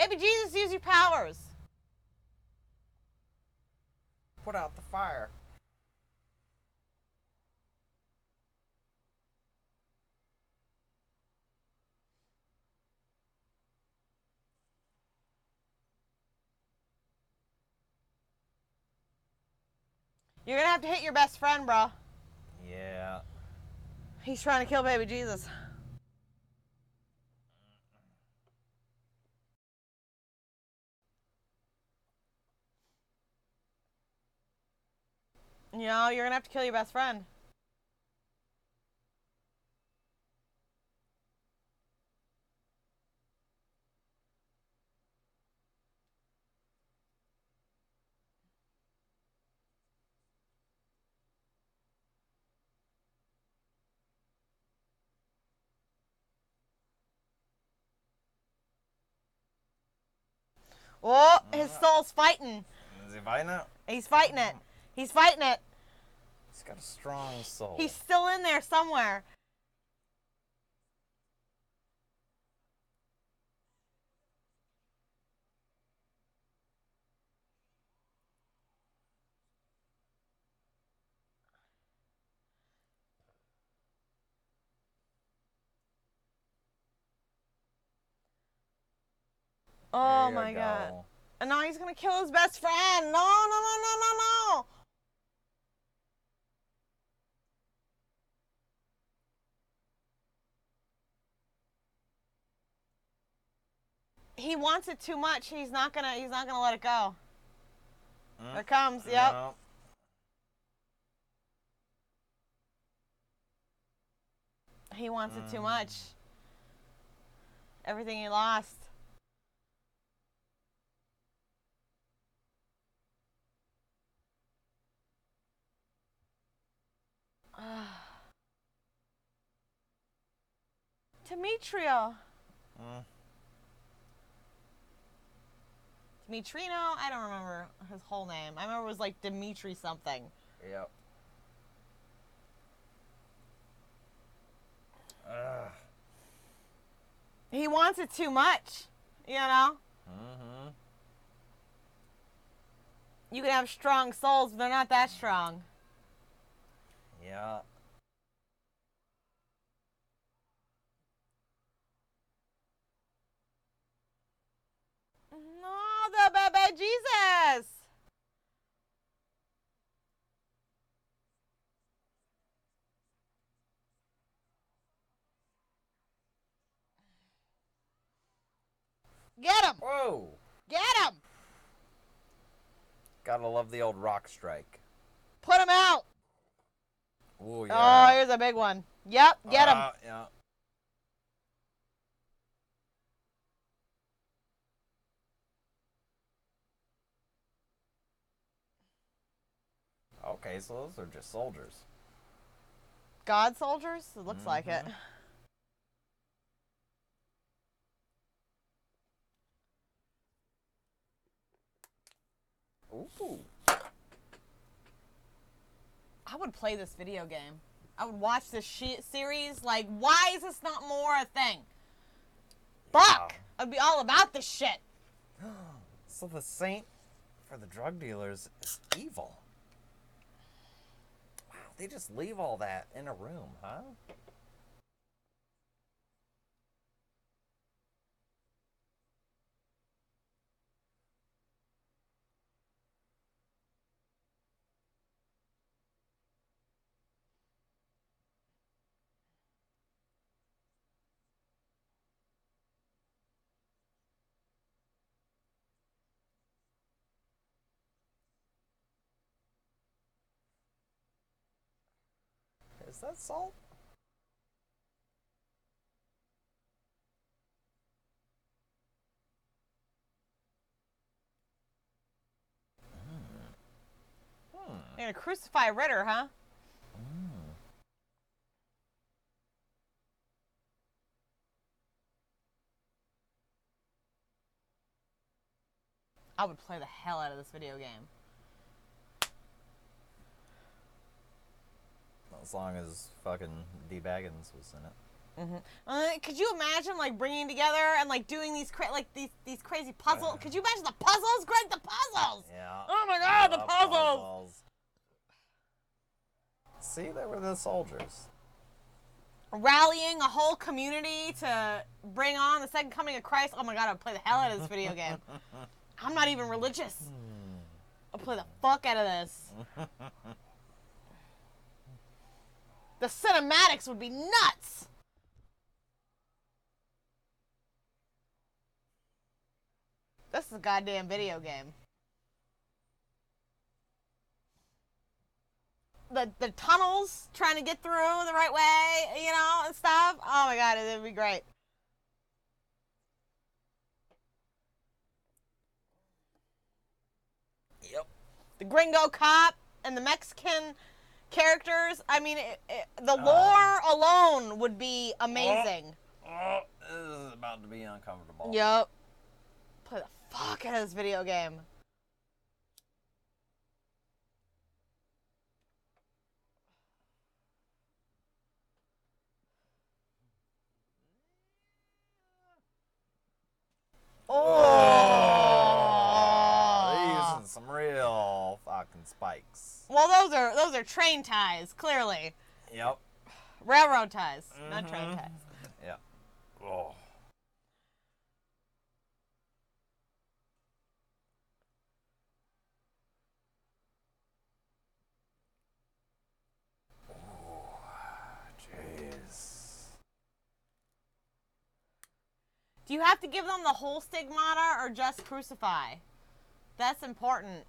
Baby Jesus, use your powers. Put out the fire. You're gonna have to hit your best friend, bro. Yeah. He's trying to kill baby Jesus. You know, you're gonna have to kill your best friend. Oh, his uh, soul's fighting. Is he fighting it? He's fighting it. He's fighting it. He's got a strong soul. He's still in there somewhere. Oh my god. And now he's gonna kill his best friend. No, no, no, no, no, no. He wants it too much. He's not gonna. He's not gonna let it go. Mm. There it comes. Yep. No. He wants it too Mm. much. Everything he lost. <sighs> Demetrio. Mm. Demetrino? I don't remember his whole name. I remember it was like Dimitri something. Yep. Ugh. He wants it too much. You know? Mm-hmm. You can have strong souls, but they're not that strong. Yeah. the baby Jesus. Get him! Whoa! Get him! Gotta love the old rock strike. Put him out! Ooh, oh, yeah. Oh, here's a big one. Yep, get him. Uh, yeah. Those are just soldiers. God soldiers? It looks like it. Mhm. Ooh. I would play this video game. I would watch this shi series. Like, why is this not more a thing? Fuck! I'd be all about this shit. <gasps> So the saint for the drug dealers is evil. They just leave all that in a room, huh? Is that salt? Hmm. You're gonna crucify Ritter, huh? Mm. I would play the hell out of this video game. As long as fucking D Baggins was in it. Mm-hmm. Uh, could you imagine like bringing together and like doing these cra- like these these crazy puzzles? Uh. Could you imagine the puzzles, Greg? The puzzles. Yeah. Oh my God, the Love puzzles! See, they were the soldiers. Rallying a whole community to bring on the second coming of Christ. Oh my God, I'd play the hell out of this video game. <laughs> I'm not even religious. Hmm. I'll play the fuck out of this. <laughs> The cinematics would be nuts. This is a goddamn video game. The the tunnels trying to get through the right way, you know, and stuff. Oh my god, it would be great. Yep. The gringo cop and the Mexican characters. I mean, it, it, the Uh. lore alone would be amazing. Oh, this is about to be uncomfortable. Yep. Play the fuck out of this video game. Oh, they're Oh. using some real fucking spikes. Well, those are those are train ties, clearly. Yep. Railroad ties, not train Mhm. ties. Yeah. Oh. Jeez. Do you have to give them the whole stigmata or just crucify? That's important.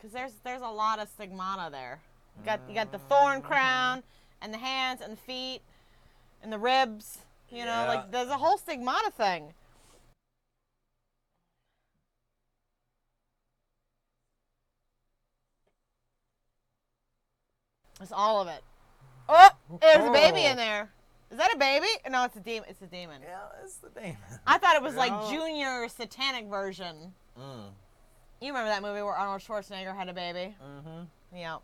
Because there's there's a lot of stigmata there. You got you got the thorn crown and the hands and the feet and the ribs. You know, Yeah. like there's a whole stigmata thing. It's all of it. Oh, there's a baby in there. Is that a baby? No, it's a demon. It's a demon. Yeah, it's the demon. I thought it was like junior satanic version. Mm. You remember that movie where Arnold Schwarzenegger had a baby? Mm-hmm. Yeah.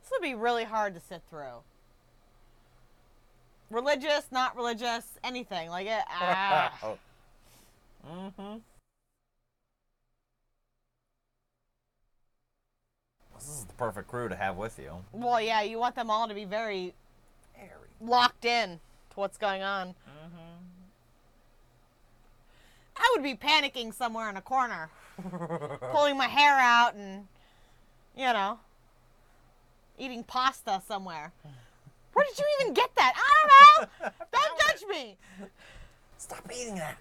This would be really hard to sit through. Religious, not religious, anything like it. Ah. <laughs> mm-hmm. This is the perfect crew to have with you. well, yeah, you want them all to be very Harry. locked in to what's going on. Mm-hmm. I would be panicking somewhere in a corner, <laughs> pulling my hair out and, you know, eating pasta somewhere. Where did you even get that? I don't know. <laughs> Don't judge me. Stop eating that.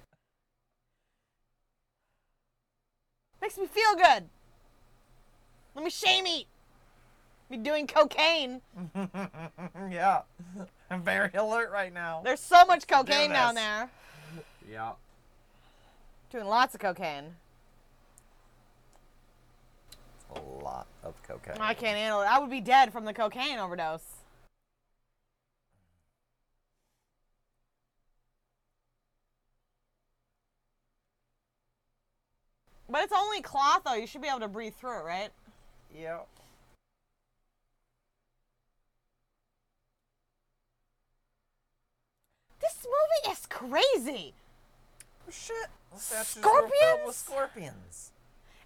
Makes me feel good. Let me shame eat. Be doing cocaine. <laughs> yeah. I'm very alert right now. There's so much cocaine down there. Yeah. Doing lots of cocaine. A lot of cocaine. I can't handle it. I would be dead from the cocaine overdose. But it's only cloth, though. You should be able to breathe through it, right? Yeah. This movie is crazy. Oh, shit. The statues were with Scorpions? scorpions.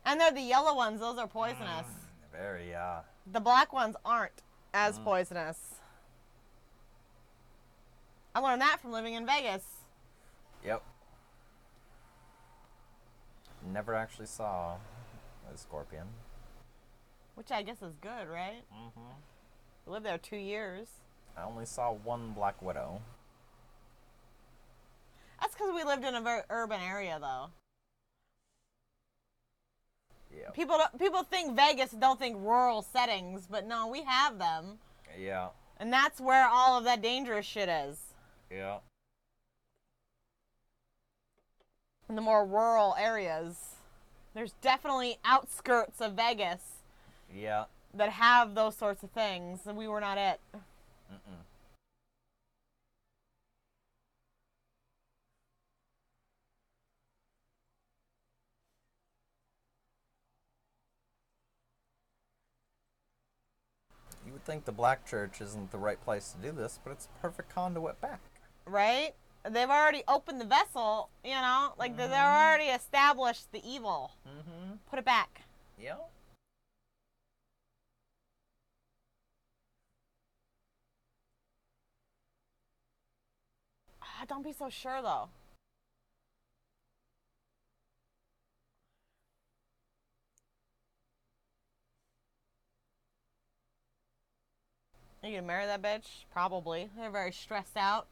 And they're the yellow ones. Those are poisonous. Very, uh. The black ones aren't as poisonous. I learned that from living in Vegas. Yep. Never actually saw a scorpion. Which I guess is good, right? Mm-hmm. We lived there two years. I only saw one black widow. That's because we lived in a very urban area, though. Yeah. People don't, people think Vegas don't think rural settings, but no, we have them, Yeah. and that's where all of that dangerous shit is. Yeah. In the more rural areas, there's definitely outskirts of Vegas Yeah. that have those sorts of things, and we were not it. Mm-mm. You would think the black church isn't the right place to do this, but it's a perfect conduit back. right? They've already opened the vessel, you know, like they've already established the evil. Mm-hmm. Put it back. Yeah. Ah, don't be so sure though. Are you gonna marry that bitch? Probably. They're very stressed out.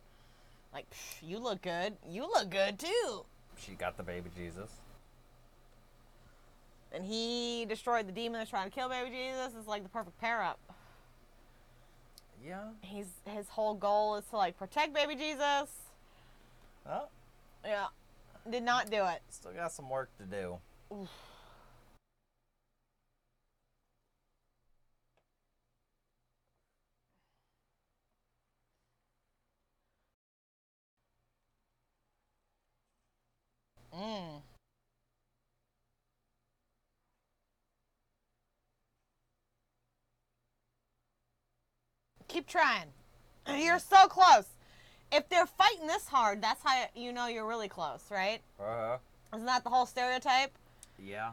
Like, "Psh, you look good. You look good too. She got the baby Jesus. And he destroyed the demon that's trying to kill baby Jesus. It's like the perfect pair up. Yeah. He's his whole goal is to like protect baby Jesus. Oh, Yeah. Did not do it. still got some work to do. Mm. Keep trying. You're so close. If they're fighting this hard, that's how you know you're really close, right? Uh-huh. Isn't that the whole stereotype? Yeah.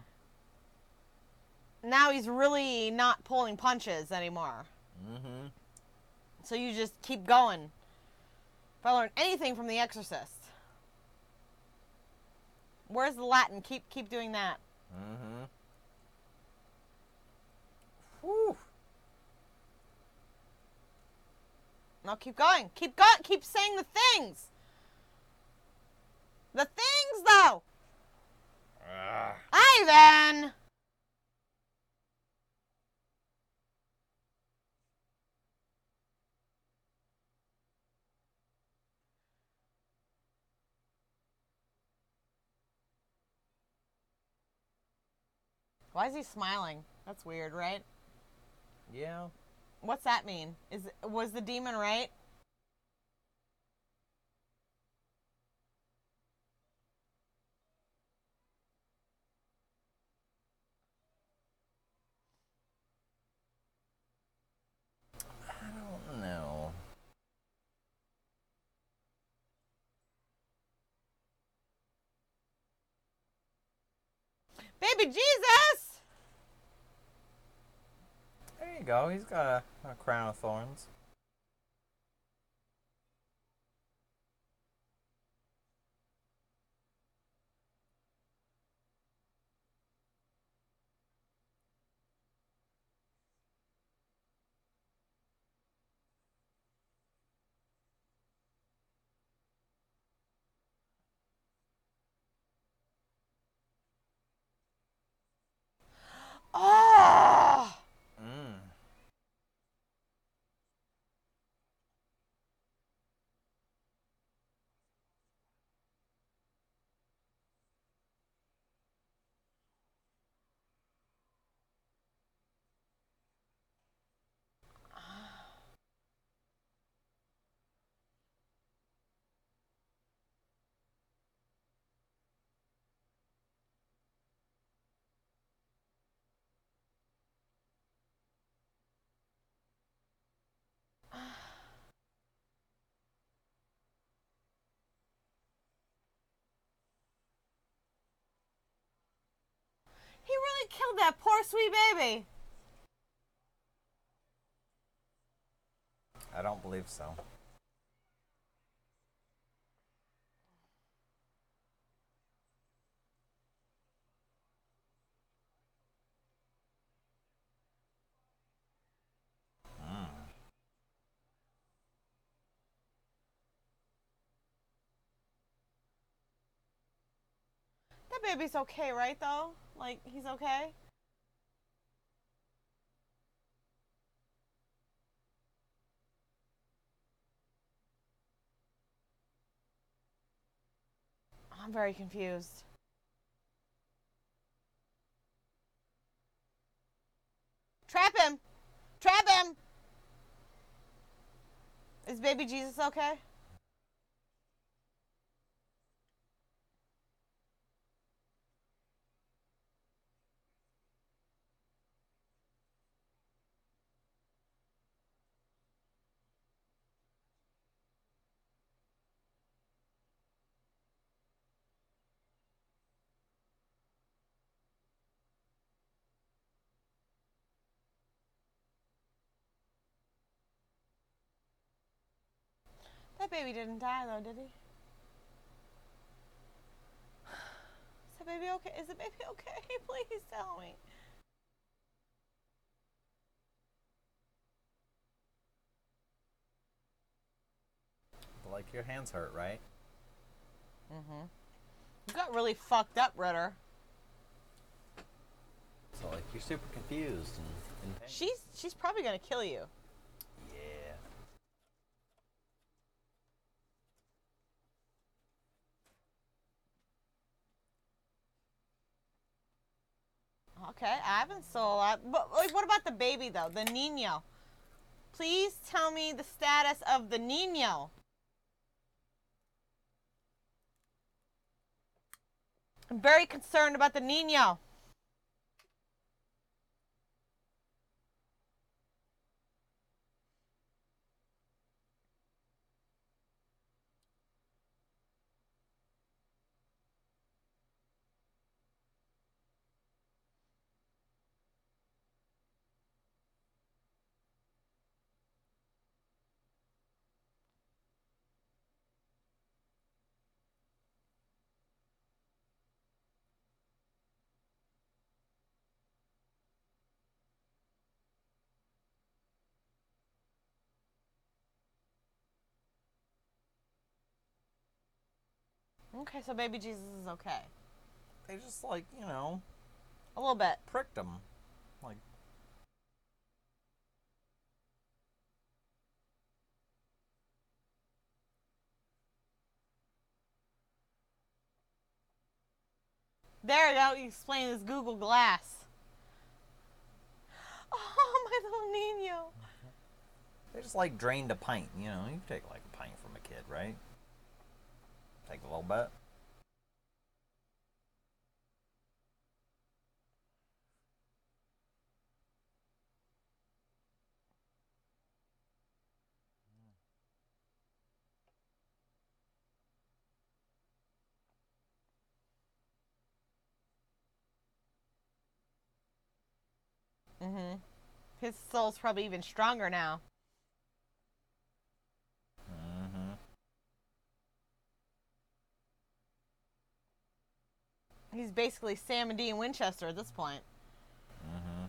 Now he's really not pulling punches anymore. Mm-hmm. So you just keep going. If I learned anything from The Exorcist, where's the Latin? Keep keep doing that. Mm-hmm. Whew. No, keep going. Keep going. Keep saying the things. The things, though. Ugh. Ivan. Why is he smiling? That's weird, right? Yeah. What's that mean? Is was the demon right? I don't know. Baby Jesus! There you go. He's got a, a crown of thorns. He really killed that poor sweet baby. I don't believe so. That baby's okay, right? Though, like he's okay. I'm very confused. Trap him! Trap him! Is baby Jesus okay? That baby didn't die though, did he? Is the baby okay? Is the baby <laughs> okay? Please tell me. Like your hands hurt, right? Mm-hmm. You got really fucked up, Ritter. So like you're super confused and pain. She's she's probably gonna kill you. yeah. Okay, Ivan's still alive. But like, what about the baby though? The Nino. Please tell me the status of the Nino. I'm very concerned about the Nino. Okay, so baby Jesus is okay. They just like you know A little bit. pricked him, like There you go. You explain this Google Glass. <laughs> Oh, my little Nino. they just like drained a pint. You know, you take like a pint from a kid, right? A little bit. Mm-hmm. His soul's probably even stronger now. Mm-hmm. He's basically Sam and Dean Winchester at this point. Mm-hmm.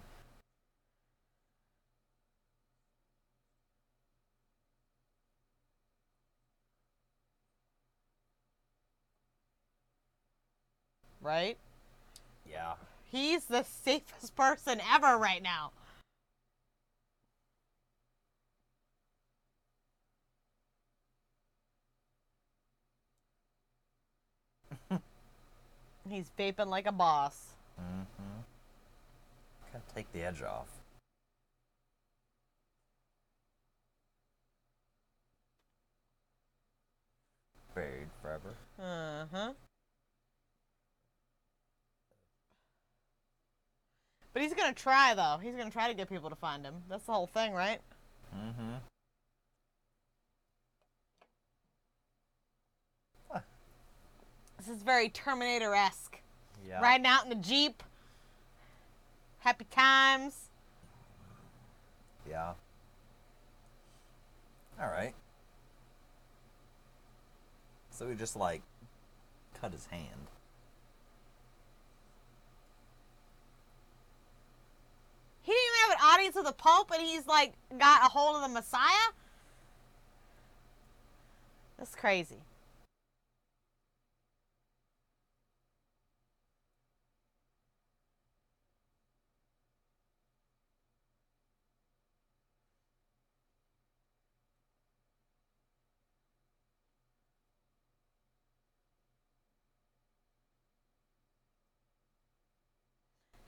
Right? Yeah. He's the safest person ever right now. He's vaping like a boss. Mm-hmm. Gotta take the edge off. Buried forever. Uh huh. But he's gonna try though. He's gonna try to get people to find him. That's the whole thing, right? Mm-hmm. This is very Terminator esque. Yeah. Riding out in the Jeep, Happy times. Yeah. All right. So he just like cut his hand. He didn't even have an audience with the Pope, and he's like got a hold of the Messiah. That's crazy.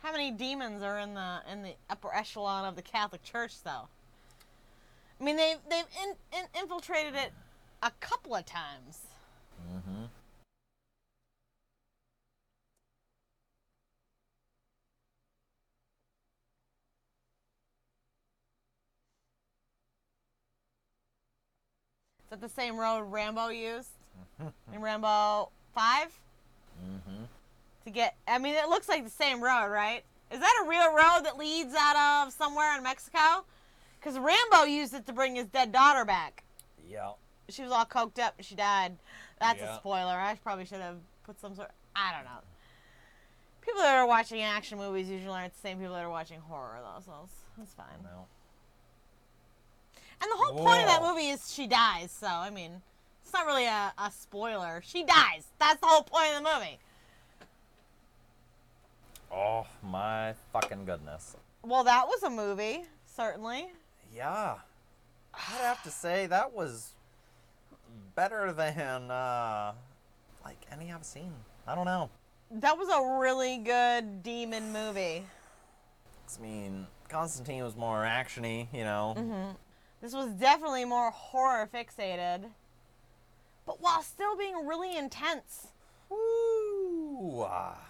How many demons are in the in the upper echelon of the Catholic Church, though? I mean, they've they've in, in, infiltrated it a couple of times. Mm-hmm. Is that the same road Rambo used <laughs> in Rambo Five Mm-hmm. To get? I mean, it looks like the same road, right? Is that a real road that leads out of somewhere in Mexico? Because Rambo used it to bring his dead daughter back. Yeah. She was all coked up and she died. That's Yeah. a spoiler. I probably should have put some sort. I don't know. People that are watching action movies usually aren't the same people that are watching horror, though, so it's, it's fine. No. And the whole point of that movie is she dies, so I mean, it's not really a, a spoiler. She dies. That's the whole point of the movie. Oh my fucking goodness. Well, that was a movie, certainly. Yeah. I'd have to say that was better than uh like any I've seen. I don't know. That was a really good demon movie. I mean, Constantine was more actiony, you know. Mm-hmm. This was definitely more horror fixated, but while still being really intense. Woo! ah.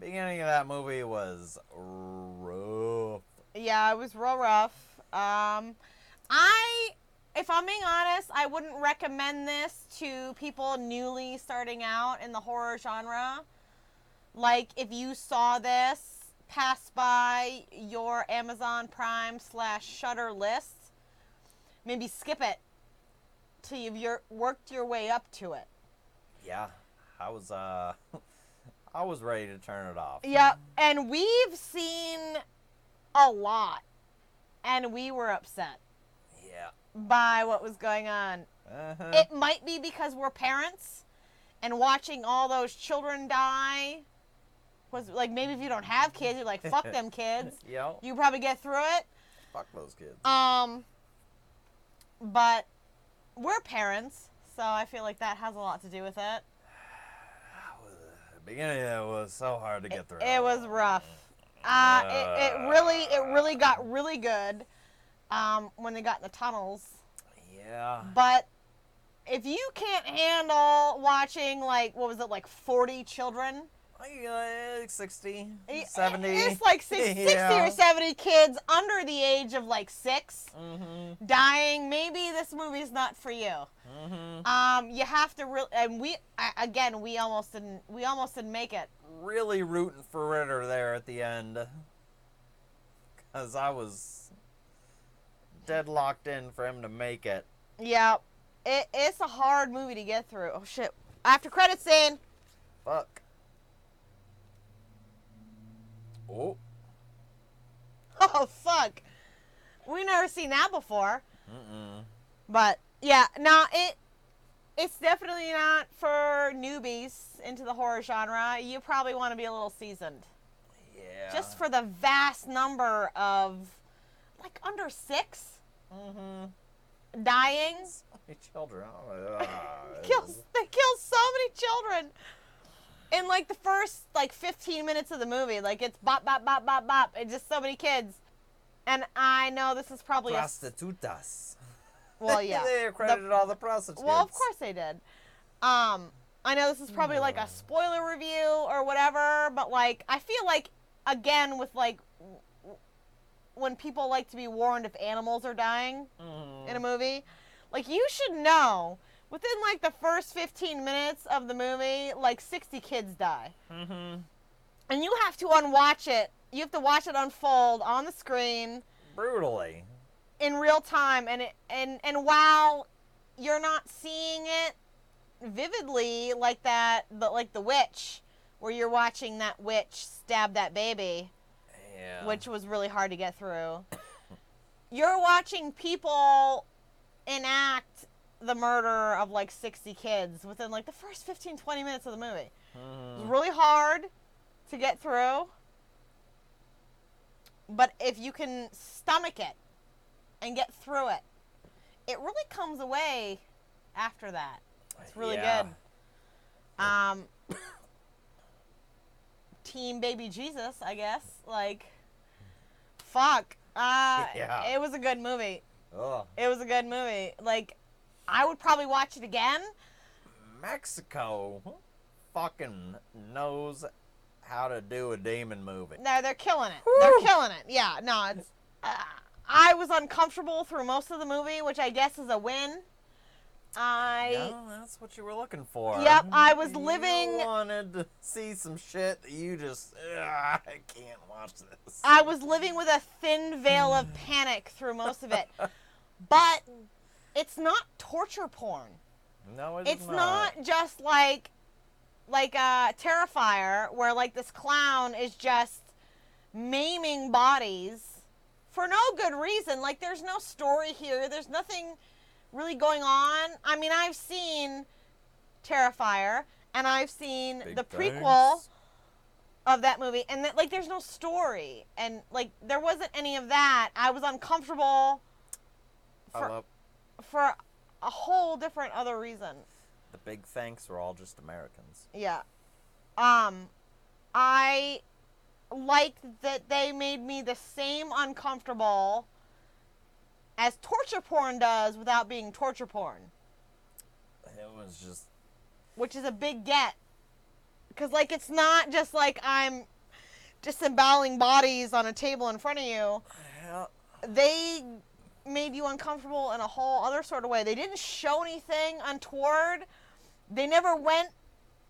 Beginning of that movie was rough. Yeah, it was real rough. Um, I, if I'm being honest, I wouldn't recommend this to people newly starting out in the horror genre. Like, if you saw this pass by your Amazon Prime slash Shudder list, maybe skip it till you've your, worked your way up to it. Yeah, I was uh, <laughs> I was ready to turn it off. Yep, and we've seen a lot, and we were upset Yeah. by what was going on. Uh-huh. It might be because we're parents and watching all those children die was like maybe if you don't have kids, you're like fuck them <laughs> kids. Yep. You probably get through it. Fuck those kids. Um, but we're parents, so I feel like that has a lot to do with it. Beginning it was so hard to get through. It was rough. Uh, it, it really, it really got really good um, when they got in the tunnels. Yeah. But if you can't handle watching like what was it like 40 children uh, 60, 70. it's like <laughs> 60 Yeah. or 70 kids under the age of like six Mm-hmm. dying maybe this movie's not for you Mm-hmm. um you have to really and we again we almost didn't we almost didn't make it Really rooting for Ritter there at the end. Because I was deadlocked in for him to make it. yeah it, it's a hard movie to get through oh shit after credits scene Fuck. Oh. <laughs> oh fuck we never seen that before Mm-mm. But yeah, now it it's definitely not for newbies into the horror genre. You probably want to be a little seasoned. Yeah. Just for the vast number of like under 6 Mm-hmm. dying. children. Oh, <laughs> Kills they kill so many children. In like the first like 15 minutes of the movie, like it's bop bop bop bop bop, and just so many kids. And I know this is probably a Prostitutas. <laughs> well, yeah. <laughs> they The- accredited all the prostitutes. Well, of course they did. Um, I know this is probably like a spoiler review or whatever, but like I feel like again with like when people like to be warned if animals are dying Mhm. in a movie, like you should know within like the first 15 minutes of the movie, like 60 kids die. Mhm. and you have to unwatch it. You have to watch it unfold on the screen Brutally. in real time and it, and and while you're not seeing it vividly like that but like the witch where you're watching that witch stab that baby Yeah. which was really hard to get through <coughs> you're watching people enact the murder of like 60 kids within like the first 15 20 minutes of the movie it was Mhm. really hard to get through but if you can stomach it and get through it it really comes away after that it's really Yeah. good um team baby jesus i guess like fuck uh <laughs> Yeah. it was a good movie Ugh. it was a good movie like i would probably watch it again Mexico fucking knows how to do a demon movie. No, they're killing it. They're killing it. Yeah, no, it's. Uh, I was uncomfortable through most of the movie, which I guess is a win. I. No, that's what you were looking for. Yep, I was You living- wanted to see some shit that you just. Ugh, I can't watch this. I was living with a thin veil of panic through most of it. <laughs> But it's not torture porn. no, it's, not. It's not just like like uh Terrifier where like this clown is just maiming bodies for no good reason. Like there's no story here. There's nothing really going on. I mean, I've seen Terrifier and I've seen Big the prequel of that movie and that like there's no story and like there wasn't any of that. I was uncomfortable I love for a whole different other reason. the big thanks were all just Americans. Yeah. Um I liked that they made me the same uncomfortable as torture porn does without being torture porn, It was just. which is a big get. Cuz like it's not just like I'm disemboweling bodies on a table in front of you. Hell, They made you uncomfortable in a whole other sort of way. They didn't show anything untoward. They never went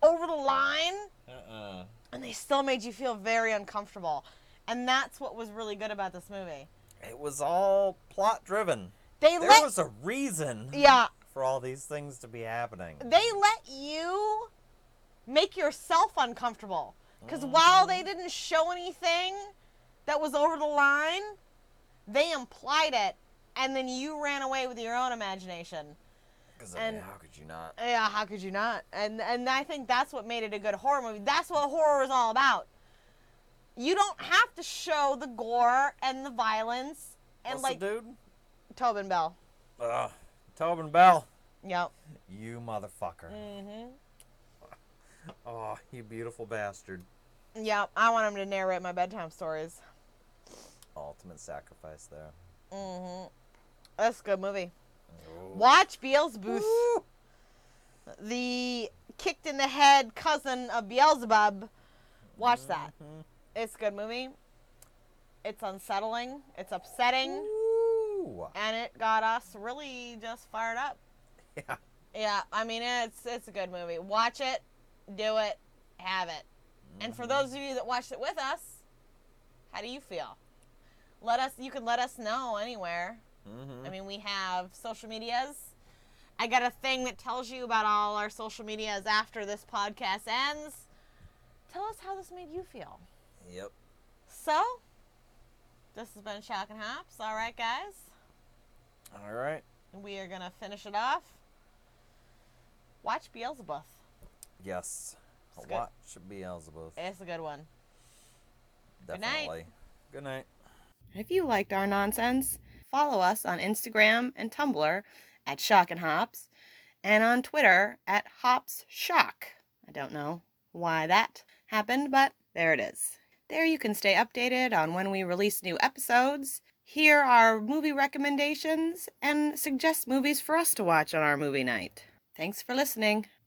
over the line. uh-uh. and they still made you feel very uncomfortable. And that's what was really good about this movie. It was all plot driven. They There let was a reason yeah, for all these things to be happening. they let you make yourself uncomfortable. Cuz mm-hmm. while they didn't show anything that was over the line, they implied it and then you ran away with your own imagination. Because I mean, how could you not? Yeah, how could you not? And and I think that's what made it a good horror movie. That's what horror is all about. You don't have to show the gore and the violence and What's like the dude? Tobin Bell. Ugh, Tobin Bell. Yep. You motherfucker. <laughs> Mhm. Oh, you beautiful bastard. Yep. I want him to narrate my bedtime stories. Ultimate sacrifice there. Mhm. That's a good movie. Oh. Watch Belzebuth, the kicked in the head cousin of Beelzebub. Watch that. Mhm. It's a good movie. It's unsettling. It's upsetting. Woo! and it got us really just fired up. Yeah. Yeah, I mean it's it's a good movie. Watch it, do it, have it. And for Mhm. those of you that watched it with us, how do you feel? Let us you can let us know anywhere. Mhm. I mean, we have social medias. I got a thing that tells you about all our social medias after this podcast ends. Tell us how this made you feel. Yep. So, this has been Shock and Hops. All right, guys. All right. We are gonna finish it off. Watch Belzebuth. Yes. It's good. Watch Belzebuth. It's a good one. Good night. Definitely. Good night. If you liked our nonsense, follow us on Instagram and Tumblr at Shock and Hops, and on Twitter at Hops Shock. I don't know why that happened, but there it is. There you can stay updated on when we release new episodes, hear our movie recommendations, and suggest movies for us to watch on our movie night. Thanks for listening.